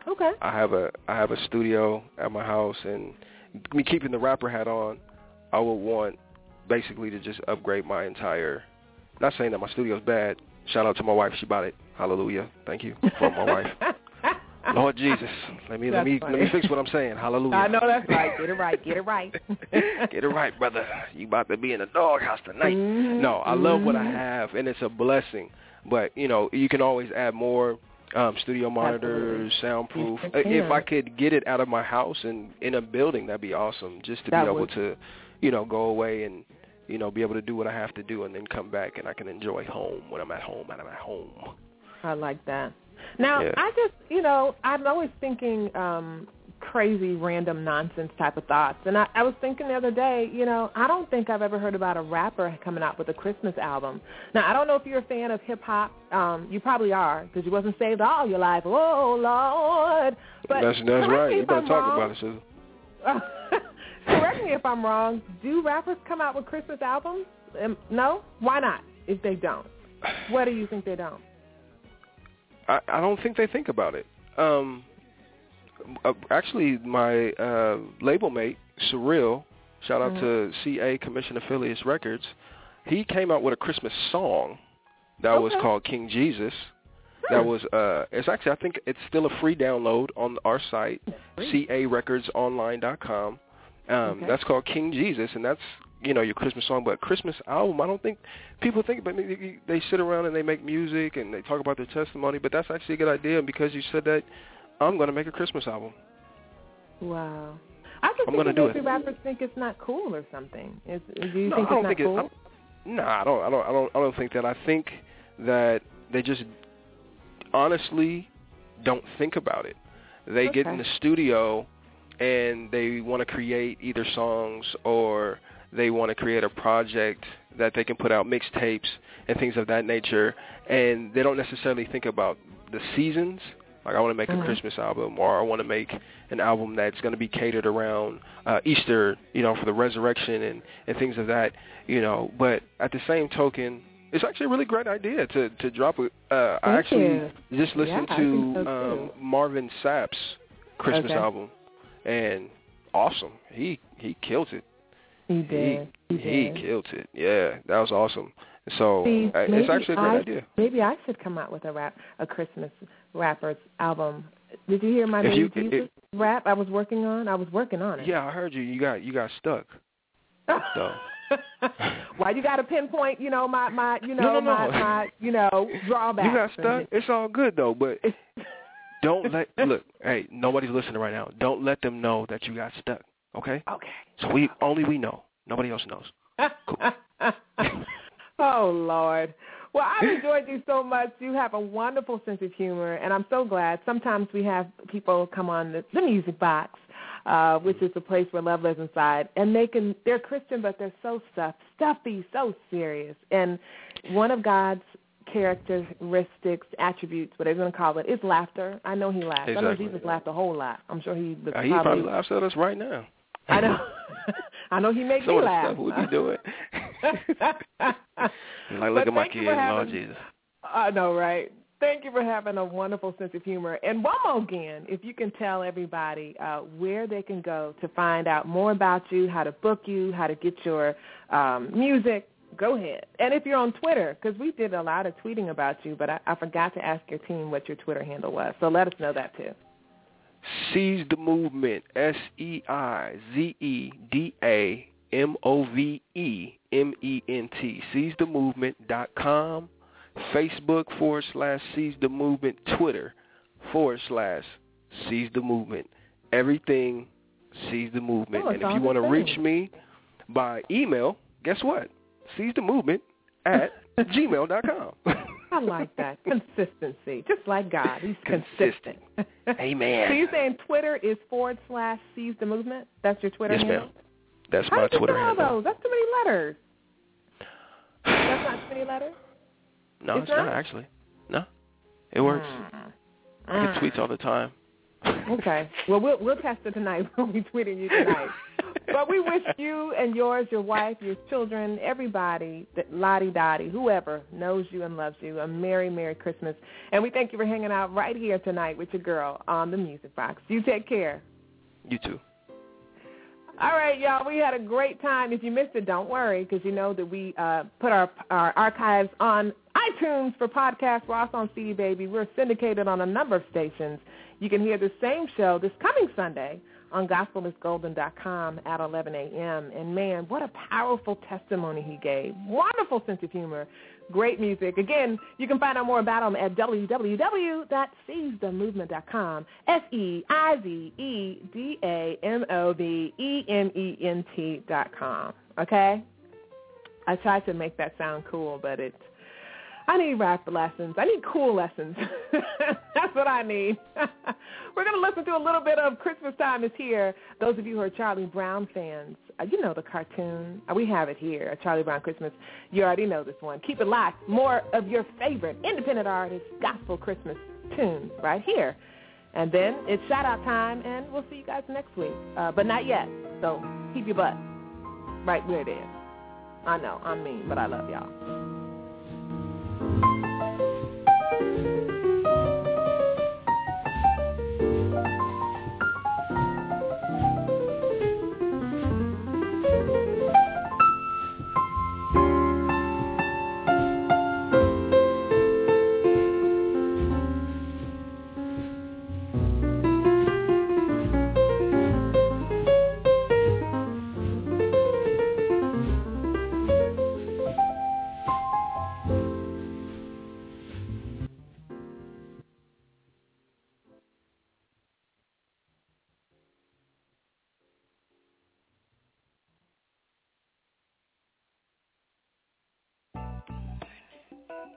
Okay. I have a I have a studio at my house, and me keeping the rapper hat on, I would want basically to just upgrade my entire. Not saying that my studio's bad. Shout out to my wife, she bought it. Hallelujah. Thank you for my wife. (laughs) Lord Jesus, let me let me funny. let me fix what I'm saying. Hallelujah. I know that's right. Get it right. Get it right. (laughs) Get it right, brother. You about to be in the doghouse tonight. Mhm. No, I love what I have, and it's a blessing. But you know, you can always add more um, studio monitors, soundproof. Yes, Uh, you If. I could get it out of my house and in a building, that'd be awesome. Just to That be able would. to, you know, go away and you know be able to do what I have to do, and then come back and I can enjoy home when I'm at home and I'm at home. I like that. Now, Yeah. I just, you know, I'm always thinking um crazy, random nonsense type of thoughts. And I, I was thinking the other day, you know, I don't think I've ever heard about a rapper coming out with a Christmas album. Now, I don't know if you're a fan of hip hop. Um, you probably are because you wasn't saved all your life. Oh Lord! But that's that's right. You better I'm talk wrong. about it, sister. (laughs) correct me if I'm wrong. Do rappers come out with Christmas albums? Um, no. Why not? If they don't, what do you think they don't? I, I don't think they think about it. Um, uh, actually, my uh, label mate, Surreal, shout out to CA Commission Affiliates Records, he came out with a Christmas song that was called King Jesus. That was uh it's actually I think it's still a free download on our site, carecordsonline.com. Um Okay. that's called King Jesus and that's you know your Christmas song but Christmas album I don't think people think about it. They sit around and they make music and they talk about their testimony, but that's actually a good idea and because you said that I'm going to make a Christmas album. Wow. I just I'm think gonna do maybe it. rappers think it's not cool or something. Is, do you no, think I don't it's not think cool? it. I, no, I don't. I don't. I don't. I don't think that. I think that they just honestly don't think about it. They get in the studio and they want to create either songs or they want to create a project that they can put out mixtapes and things of that nature, and they don't necessarily think about the seasons. Like I want to make Mhm. a Christmas album, or I want to make an album that's going to be catered around uh, Easter, you know, for the resurrection and and things of that, you know. But at the same token, it's actually a really great idea to to drop a. Uh, I actually you. just listened Yeah, to so, um. Marvin Sapp's Christmas Okay. album, and awesome. He he killed it. He did. He, He did. killed it. Yeah, that was awesome. So See, maybe it's actually a great I, idea. Maybe I should come out with a rap, a Christmas rappers album Did you hear my If you- Jesus it- rap? I was working on. I was working on it. Yeah, I heard you. You got you got stuck. So (laughs) Why you got to pinpoint? You know my my you know No, no, no. my my you know drawbacks. (laughs) you got stuck. It's all good though, but (laughs) don't let look. Hey, nobody's listening right now. Don't let them know that you got stuck. Okay. Okay. So we only we know. Nobody else knows. (laughs) oh Lord. Well, I've enjoyed you so much. You have a wonderful sense of humor, and I'm so glad. Sometimes we have people come on the, the music box, uh, which is the place where love lives inside, and they can they're Christian, but they're so stuff, stuffy, so serious. And one of God's characteristics, attributes, whatever you want to call it. is laughter. I know he laughed. I know Jesus laughed a whole lot. I'm sure he was Uh, he probably. probably laughs at us right now. I know. (laughs) I know he makes Some me laugh. stuff we be doing. (laughs) Like, look at my kids, Lord Jesus. I know, right? Thank you for having a wonderful sense of humor. And one more again, if you can tell everybody uh, where they can go to find out more about you, how to book you, how to get your um, music, go ahead. And if you're on Twitter, because we did a lot of tweeting about you, but I, I forgot to ask your team what your Twitter handle was. So let us know that too. Seize the movement. S E I Z E D A M O V E M E N T. Seize the movement dot com. Facebook forward slash seize the movement. Twitter forward slash seize the movement. Everything seize the movement. Oh, and if you want to reach me by email, guess what? Seize the movement at (laughs) gmail dot com. I like that. Consistency. Just like God. He's consistent. Amen. So you're saying Twitter is forward slash seize the movement? That's your Twitter Yes, handle? ma'am. That's How my Twitter handle. those? That's too many letters. That's not too many letters? (sighs) No, It's it's, not? not? actually. No, it works. I Mm. get tweets all the time. Okay. Well, we'll we'll (laughs) test it tonight. (laughs) We'll be tweeting you tonight. But we wish you and yours, your wife, your children, everybody, that Lottie Dottie, whoever knows you and loves you, a merry, merry Christmas. And we thank you for hanging out right here tonight with your girl on the Music Box. You take care. You too. All right, y'all. We had a great time. If you missed it, don't worry, because you know that we uh, put our our archives on iTunes for podcasts. We're also on CD Baby. We're syndicated on a number of stations. You can hear the same show this coming Sunday on gospelisgolden.com at 11 a.m. And man, what a powerful testimony he gave. Wonderful sense of humor. Great music. Again, you can find out more about him at www.seizethemovement.com. S-E-I-Z-E-D-A-M-O-V-E-M-E-N-T dot com. Okay? I tried to make that sound cool, but it's I need rap lessons. I need cool lessons. (laughs) That's what I need. (laughs) We're going to listen to a little bit of Christmas Time is Here. Those of you who are Charlie Brown fans, uh, you know the cartoon. Uh, we have it here, Charlie Brown Christmas. You already know this one. Keep it locked. More of your favorite independent artist gospel Christmas tunes right here. And then it's shout-out time, and we'll see you guys next week. Uh, but not yet, so keep your butt right where it is. I know, I'm mean, but I love y'all.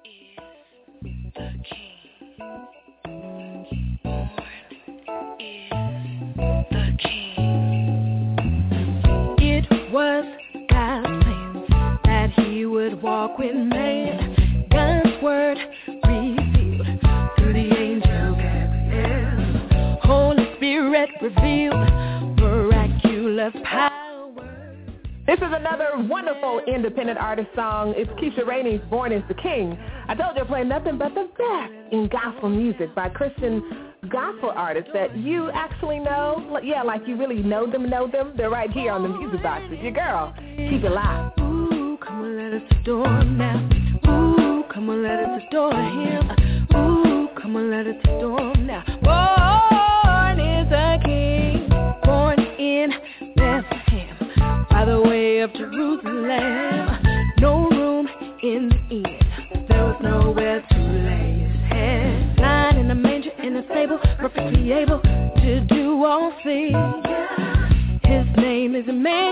It is another wonderful independent artist song. It's Keisha Rainey's Born is the King. I told you to play nothing but the best in gospel music by Christian gospel artists that you actually know. Yeah, like you really know them, know them. They're right here on the music box. It's your girl. Keep it live. Ooh, come on, let us adore now. Ooh, come on, let us adore him. Ooh, come on, let us adore now. Bethlehem. No room in the inn. There was nowhere to lay his head. Lying in a manger in a stable, perfectly able to do all things. His name is Emmanuel,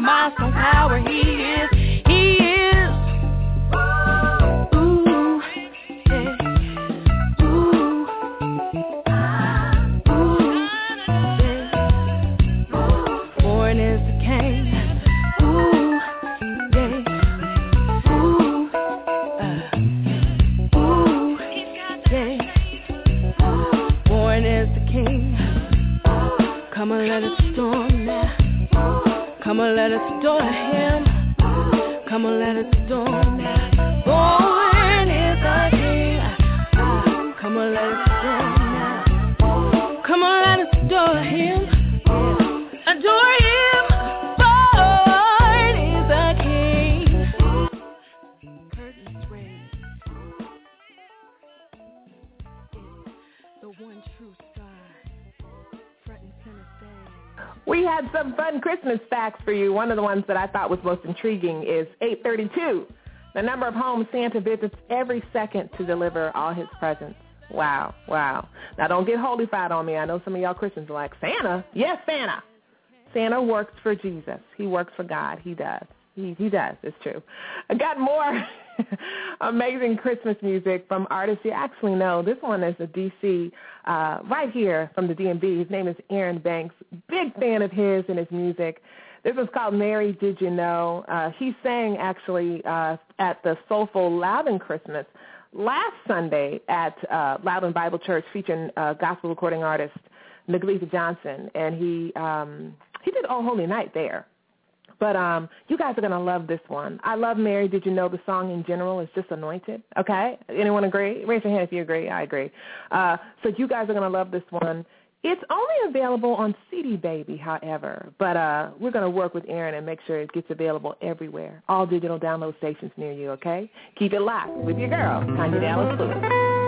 my strong tower. He is, for you. One of the ones that I thought was most intriguing is 832, the number of homes Santa visits every second to deliver all his presents. Wow, wow. Now don't get holified on me. I know some of y'all Christians are like, Santa? Yes, Santa. Santa works for Jesus. He works for God. He does. He, he does. It's true. I got more (laughs) amazing Christmas music from artists you actually know. This one is a DC uh, right here from the DMV. His name is Aaron Banks. Big fan of his and his music. This is called Mary Did You Know. Uh, he sang actually uh, at the Soulful Loudon Christmas last Sunday at uh, Loudon Bible Church featuring uh, gospel recording artist Naglita Johnson. And he, um, he did Oh Holy Night there. But um, you guys are going to love this one. I love Mary. Did you know the song in general is just anointed? Okay? Anyone agree? Raise your hand if you agree. I agree. Uh, so you guys are going to love this one. It's only available on CD Baby, however, but uh, we're going to work with Aaron and make sure it gets available everywhere. All digital download stations near you, okay? Keep it locked with your girl, Tanya Dallas Lewis.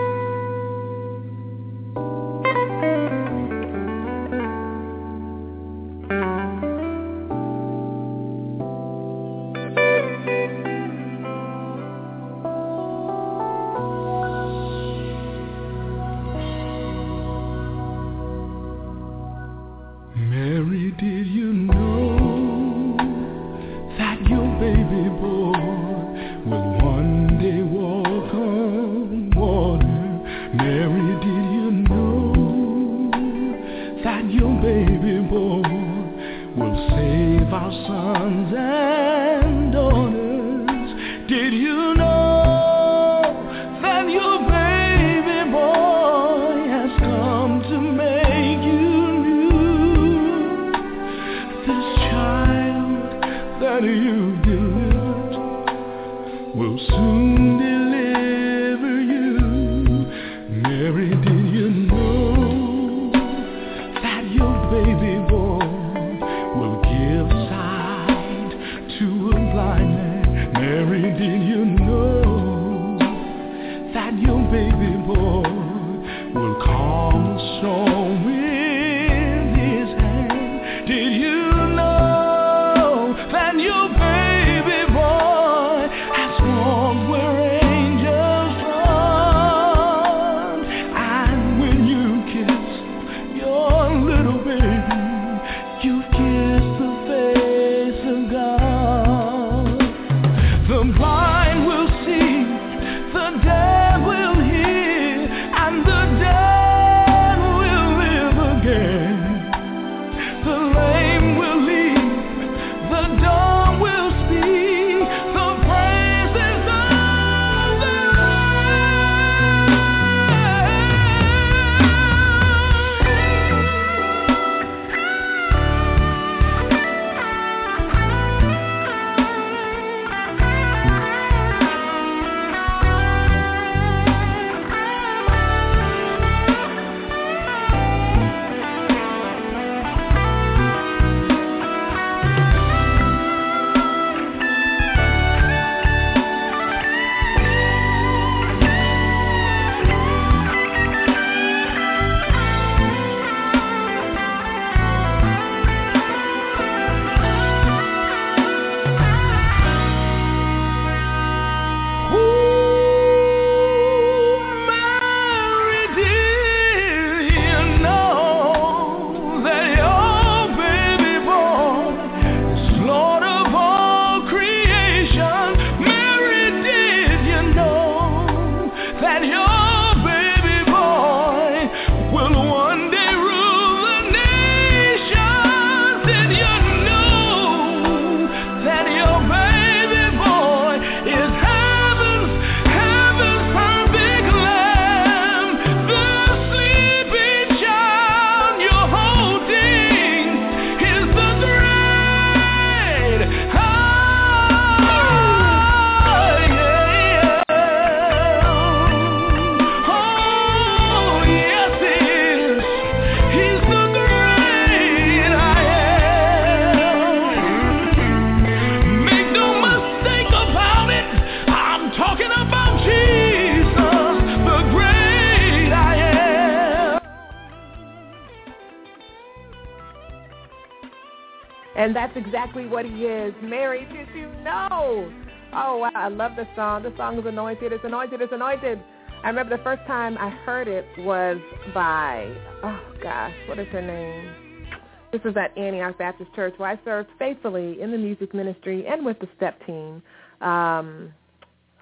Exactly what he is. Mary, did you know? Oh, wow. I love this song. This song is anointed. It's anointed. It's anointed. I remember the first time I heard it was by, oh gosh, what is her name? This was at Antioch Baptist Church where I served faithfully in the music ministry and with the step team. Um,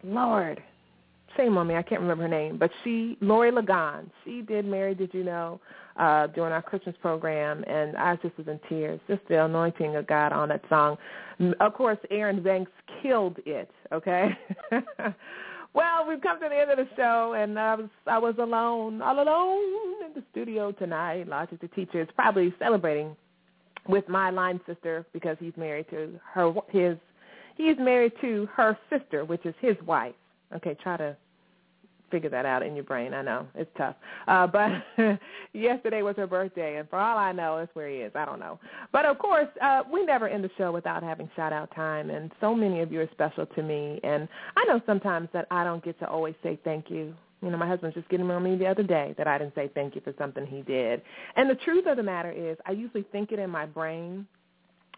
Lord, shame on me, I can't remember her name, but she, Lori Lagon, she did Mary Did You Know uh, during our Christmas program, and I just was in tears, just the anointing of God on that song. Of course, Aaron Banks killed it, okay? (laughs) well, we've come to the end of the show, and I was, I was alone, all alone in the studio tonight. Logic the teacher is probably celebrating with my line sister because he's married to her his he is married to her sister, which is his wife. Okay, try to figure that out in your brain. I know it's tough. Uh, but (laughs) yesterday was her birthday, and for all I know, that's where he is. I don't know. But of course, uh, we never end the show without having shout out time, and so many of you are special to me. And I know sometimes that I don't get to always say thank you. You know, my husband's just getting on me the other day that I didn't say thank you for something he did. And the truth of the matter is, I usually think it in my brain.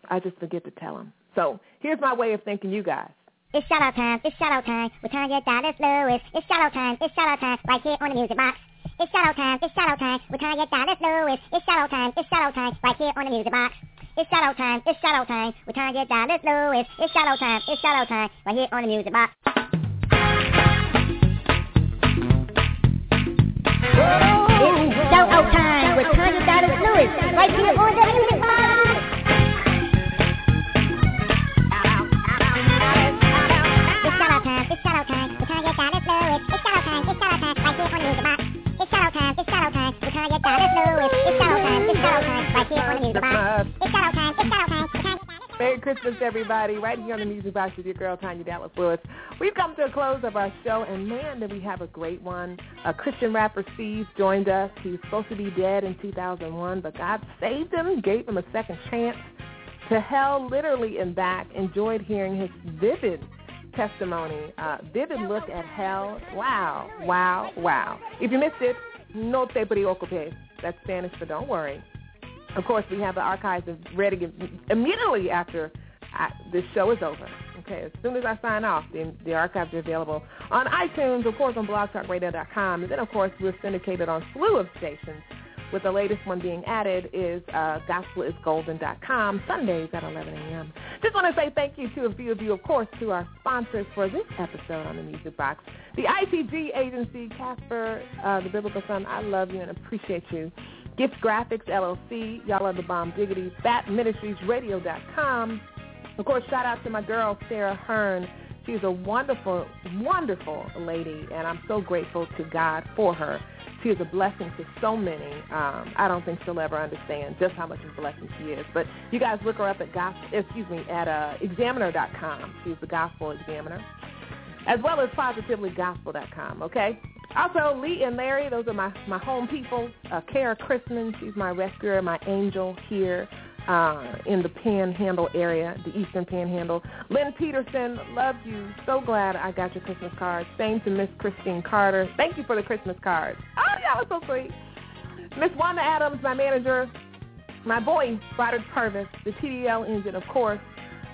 I just forget to tell him. So here's my way of thanking you guys. It's shout out time, it's shout out time. We're trying to get Dallas Lewis. It's shout out time, it's shout out time. Right here on the music box. It's shout out time, it's shout out time. We're trying to get Dallas Lewis. It's shout out time, it's shout out time. Right here on the music box. It's shout out time, it's shout out time. We're trying to get Dallas Lewis. It's shout out time, it's shout out time. Right here on the music box. It's shout out time with Tanya Dallas Lewis. Right here on the music get It's shadow time. It's shadow time. Right here on the music box. It's shadow time. It's shadow time. We're trying Merry Christmas, everybody. Right here on the Music Box with your girl, Tanya Dallas Lewis. We've come to a close of our show, and man, did we have a great one. A Christian rapper, Seize, joined us. He was supposed to be dead in 2001, but God saved him, gave him a second chance. To hell, literally and back. Enjoyed hearing his vivid testimony, uh, vivid look at hell. Wow, wow, wow. If you missed it, no te preocupes. That's Spanish for don't worry. Of course, we have the archives of ready immediately after I, this show is over. Okay, as soon as I sign off, the, the archives are available on iTunes, of course, on blogtalkradio.com, and then, of course, we're syndicated on slew of stations with the latest one being added is uh, gospelisgolden.com, Sundays at 11 a.m. Just want to say thank you to a few of you, of course, to our sponsors for this episode on the Music Box. The ITG agency, Casper, uh, the Biblical Son, I love you and appreciate you. Gift Graphics, LLC, y'all are the bomb diggity, batministriesradio.com. Of course, shout out to my girl, Sarah Hearn. She's a wonderful, wonderful lady, and I'm so grateful to God for her. She is a blessing to so many. Um, I don't think she'll ever understand just how much of a blessing she is. But you guys look her up at gospel, excuse me, at uh, examiner.com. She's the gospel examiner, as well as positivelygospel.com. Okay. Also, Lee and Larry, those are my my home people. Uh, Kara Christman, she's my rescuer, my angel here uh, in the Panhandle area, the Eastern Panhandle. Lynn Peterson, love you. So glad I got your Christmas card. Same to Miss Christine Carter. Thank you for the Christmas card. Oh, y'all are so sweet. Miss Wanda Adams, my manager. My boy, Roderick Purvis, the TDL engine, of course.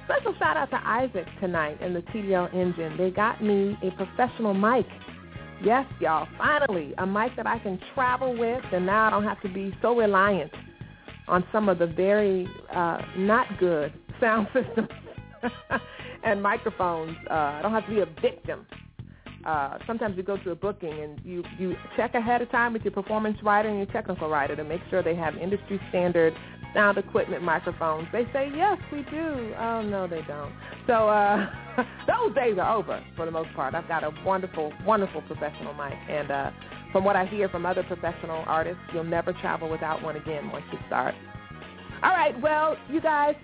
Special shout out to Isaac tonight and the TDL engine. They got me a professional mic. Yes, y'all, finally, a mic that I can travel with, and now I don't have to be so reliant on some of the very uh, not good sound (laughs) systems (laughs) and microphones. Uh, I don't have to be a victim. Uh, sometimes you go to a booking and you, you check ahead of time with your performance writer and your technical writer to make sure they have industry standard sound equipment microphones. They say, yes, we do. Oh, no, they don't. So uh, (laughs) those days are over for the most part. I've got a wonderful, wonderful professional mic. And uh, from what I hear from other professional artists, you'll never travel without one again once you start. All right, well, you guys,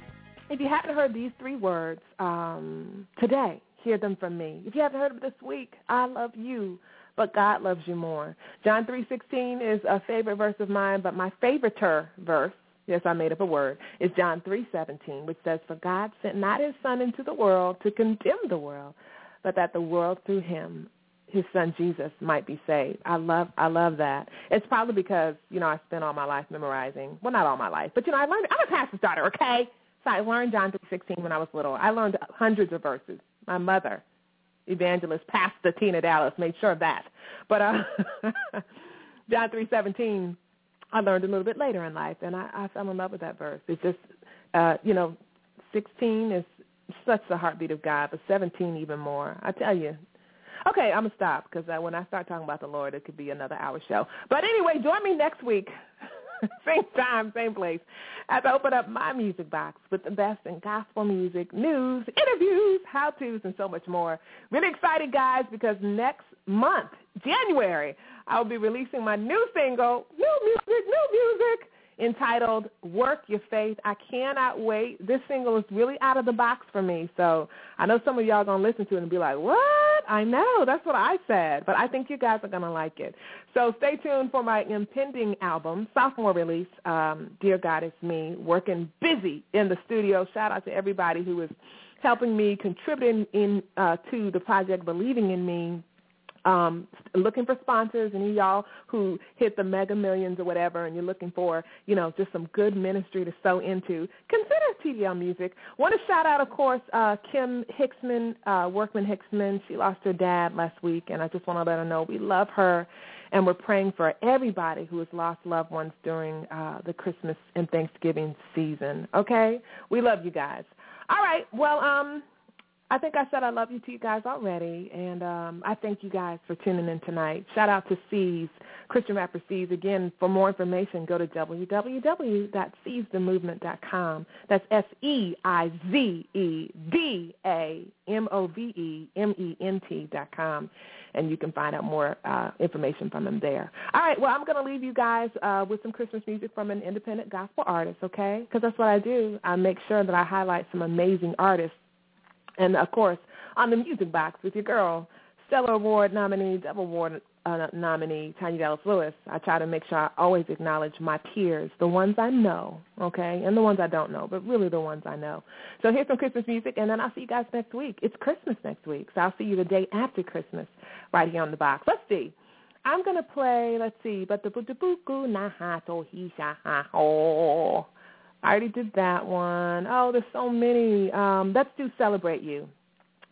if you haven't heard these three words um, today, hear them from me. If you haven't heard them this week, I love you, but God loves you more. John 3.16 is a favorite verse of mine, but my favoriter verse, yes, I made up a word, is John 3.17, which says, For God sent not his Son into the world to condemn the world, but that the world through him his son Jesus might be saved. I love I love that. It's probably because, you know, I spent all my life memorizing. Well, not all my life, but you know, I learned I'm a pastor's daughter, okay? So I learned John 3.16 when I was little. I learned hundreds of verses. My mother, evangelist, Pastor Tina Dallas, made sure of that. But uh, (laughs) John 3.17, I learned a little bit later in life, and I, I fell in love with that verse. It's just, uh, you know, 16 is such the heartbeat of God, but 17 even more. I tell you. Okay, I'm going to stop because uh, when I start talking about the Lord, it could be another hour show. But anyway, join me next week. (laughs) (laughs) same time, same place, as I open up my music box with the best in gospel music, news, interviews, how-tos, and so much more. Really excited, guys, because next month, January, I'll be releasing my new single, new music, new music, entitled Work Your Faith. I cannot wait. This single is really out of the box for me. So I know some of y'all are going to listen to it and be like, what? I know. That's what I said. But I think you guys are going to like it. So stay tuned for my impending album, sophomore release, um, Dear God It's Me, working busy in the studio. Shout out to everybody who is helping me, contributing in uh, to the project, believing in me, um, looking for sponsors, and y'all who hit the mega millions or whatever, and you're looking for, you know, just some good ministry to sow into, consider TDL Music. Want to shout out, of course, uh, Kim Hicksman, uh, Workman Hicksman. She lost her dad last week, and I just want to let her know we love her, and we're praying for everybody who has lost loved ones during uh, the Christmas and Thanksgiving season. Okay, we love you guys. All right, well, um, I think I said I love you to you guys already, and um, I thank you guys for tuning in tonight. Shout out to Seize, Christian rapper Seize. Again, for more information, go to www.seizedamovement.com. That's S-E-I-Z-E-D-A-M-O-V-E-M-E-N-T dot com, and you can find out more uh, information from them there. All right, well, I'm going to leave you guys uh, with some Christmas music from an independent gospel artist, okay? Because that's what I do. I make sure that I highlight some amazing artists and, of course, on the music box with your girl, Stellar Award nominee, Dove Award uh, nominee, Tanya Dallas Lewis, I try to make sure I always acknowledge my peers, the ones I know, okay, and the ones I don't know, but really the ones I know. So here's some Christmas music, and then I'll see you guys next week. It's Christmas next week, so I'll see you the day after Christmas right here on the box. Let's see. I'm going to play, let's see, but the buku na ha to hi sha ha ho. I already did that one. Oh, there's so many. Um, let's do Celebrate You.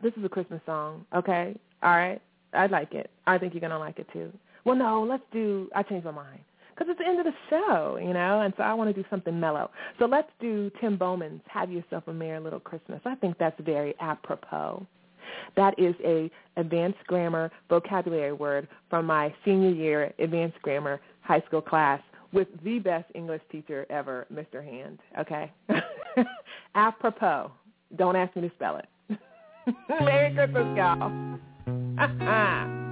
This is a Christmas song, okay? All right? I like it. I think you're going to like it too. Well, no, let's do, I changed my mind. Because it's the end of the show, you know, and so I want to do something mellow. So let's do Tim Bowman's Have Yourself a Merry Little Christmas. I think that's very apropos. That is a advanced grammar vocabulary word from my senior year advanced grammar high school class with the best English teacher ever, Mr. Hand. Okay? (laughs) Apropos. Don't ask me to spell it. (laughs) Merry Christmas, y'all. (laughs)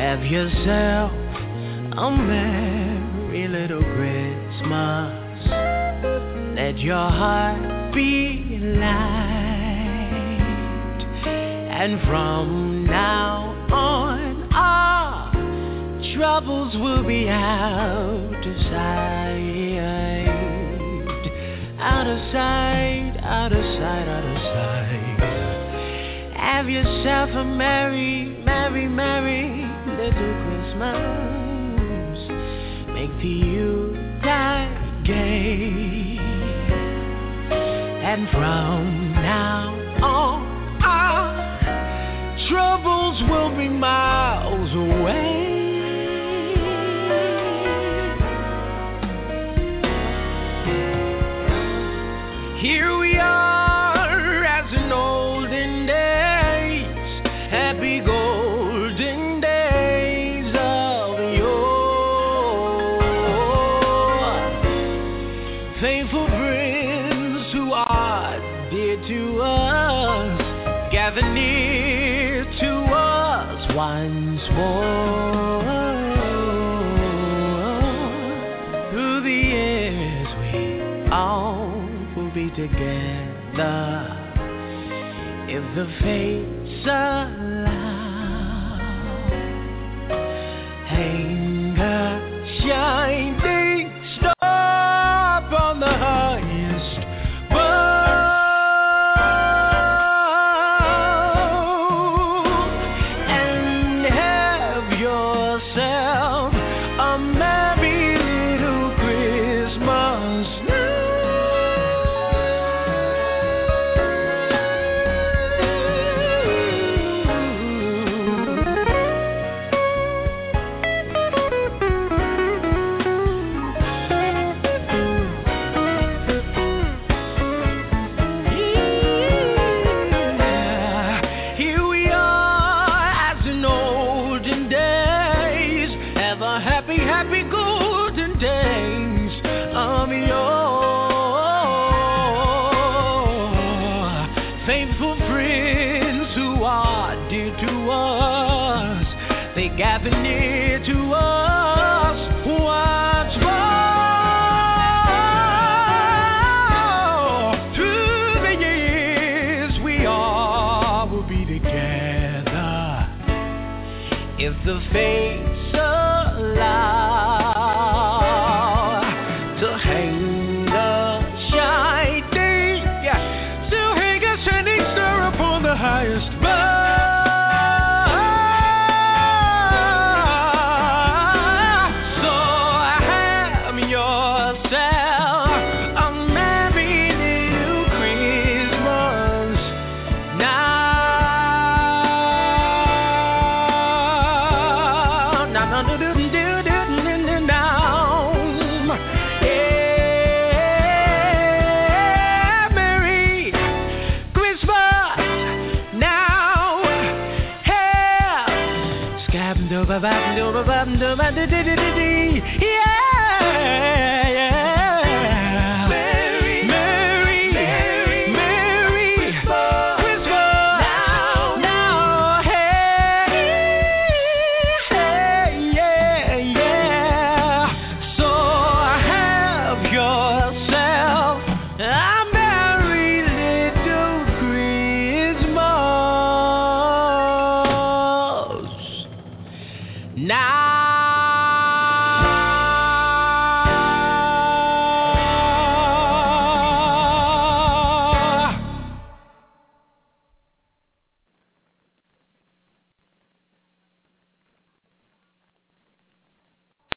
Have yourself a merry little Christmas. Let your heart be light. And from now on, our troubles will be out of sight. Out of sight, out of sight, out of sight. Have yourself a merry, merry, merry little Christmas. Make the Yuletide gay. And from now on, our troubles will be miles away. Together if the fates allow.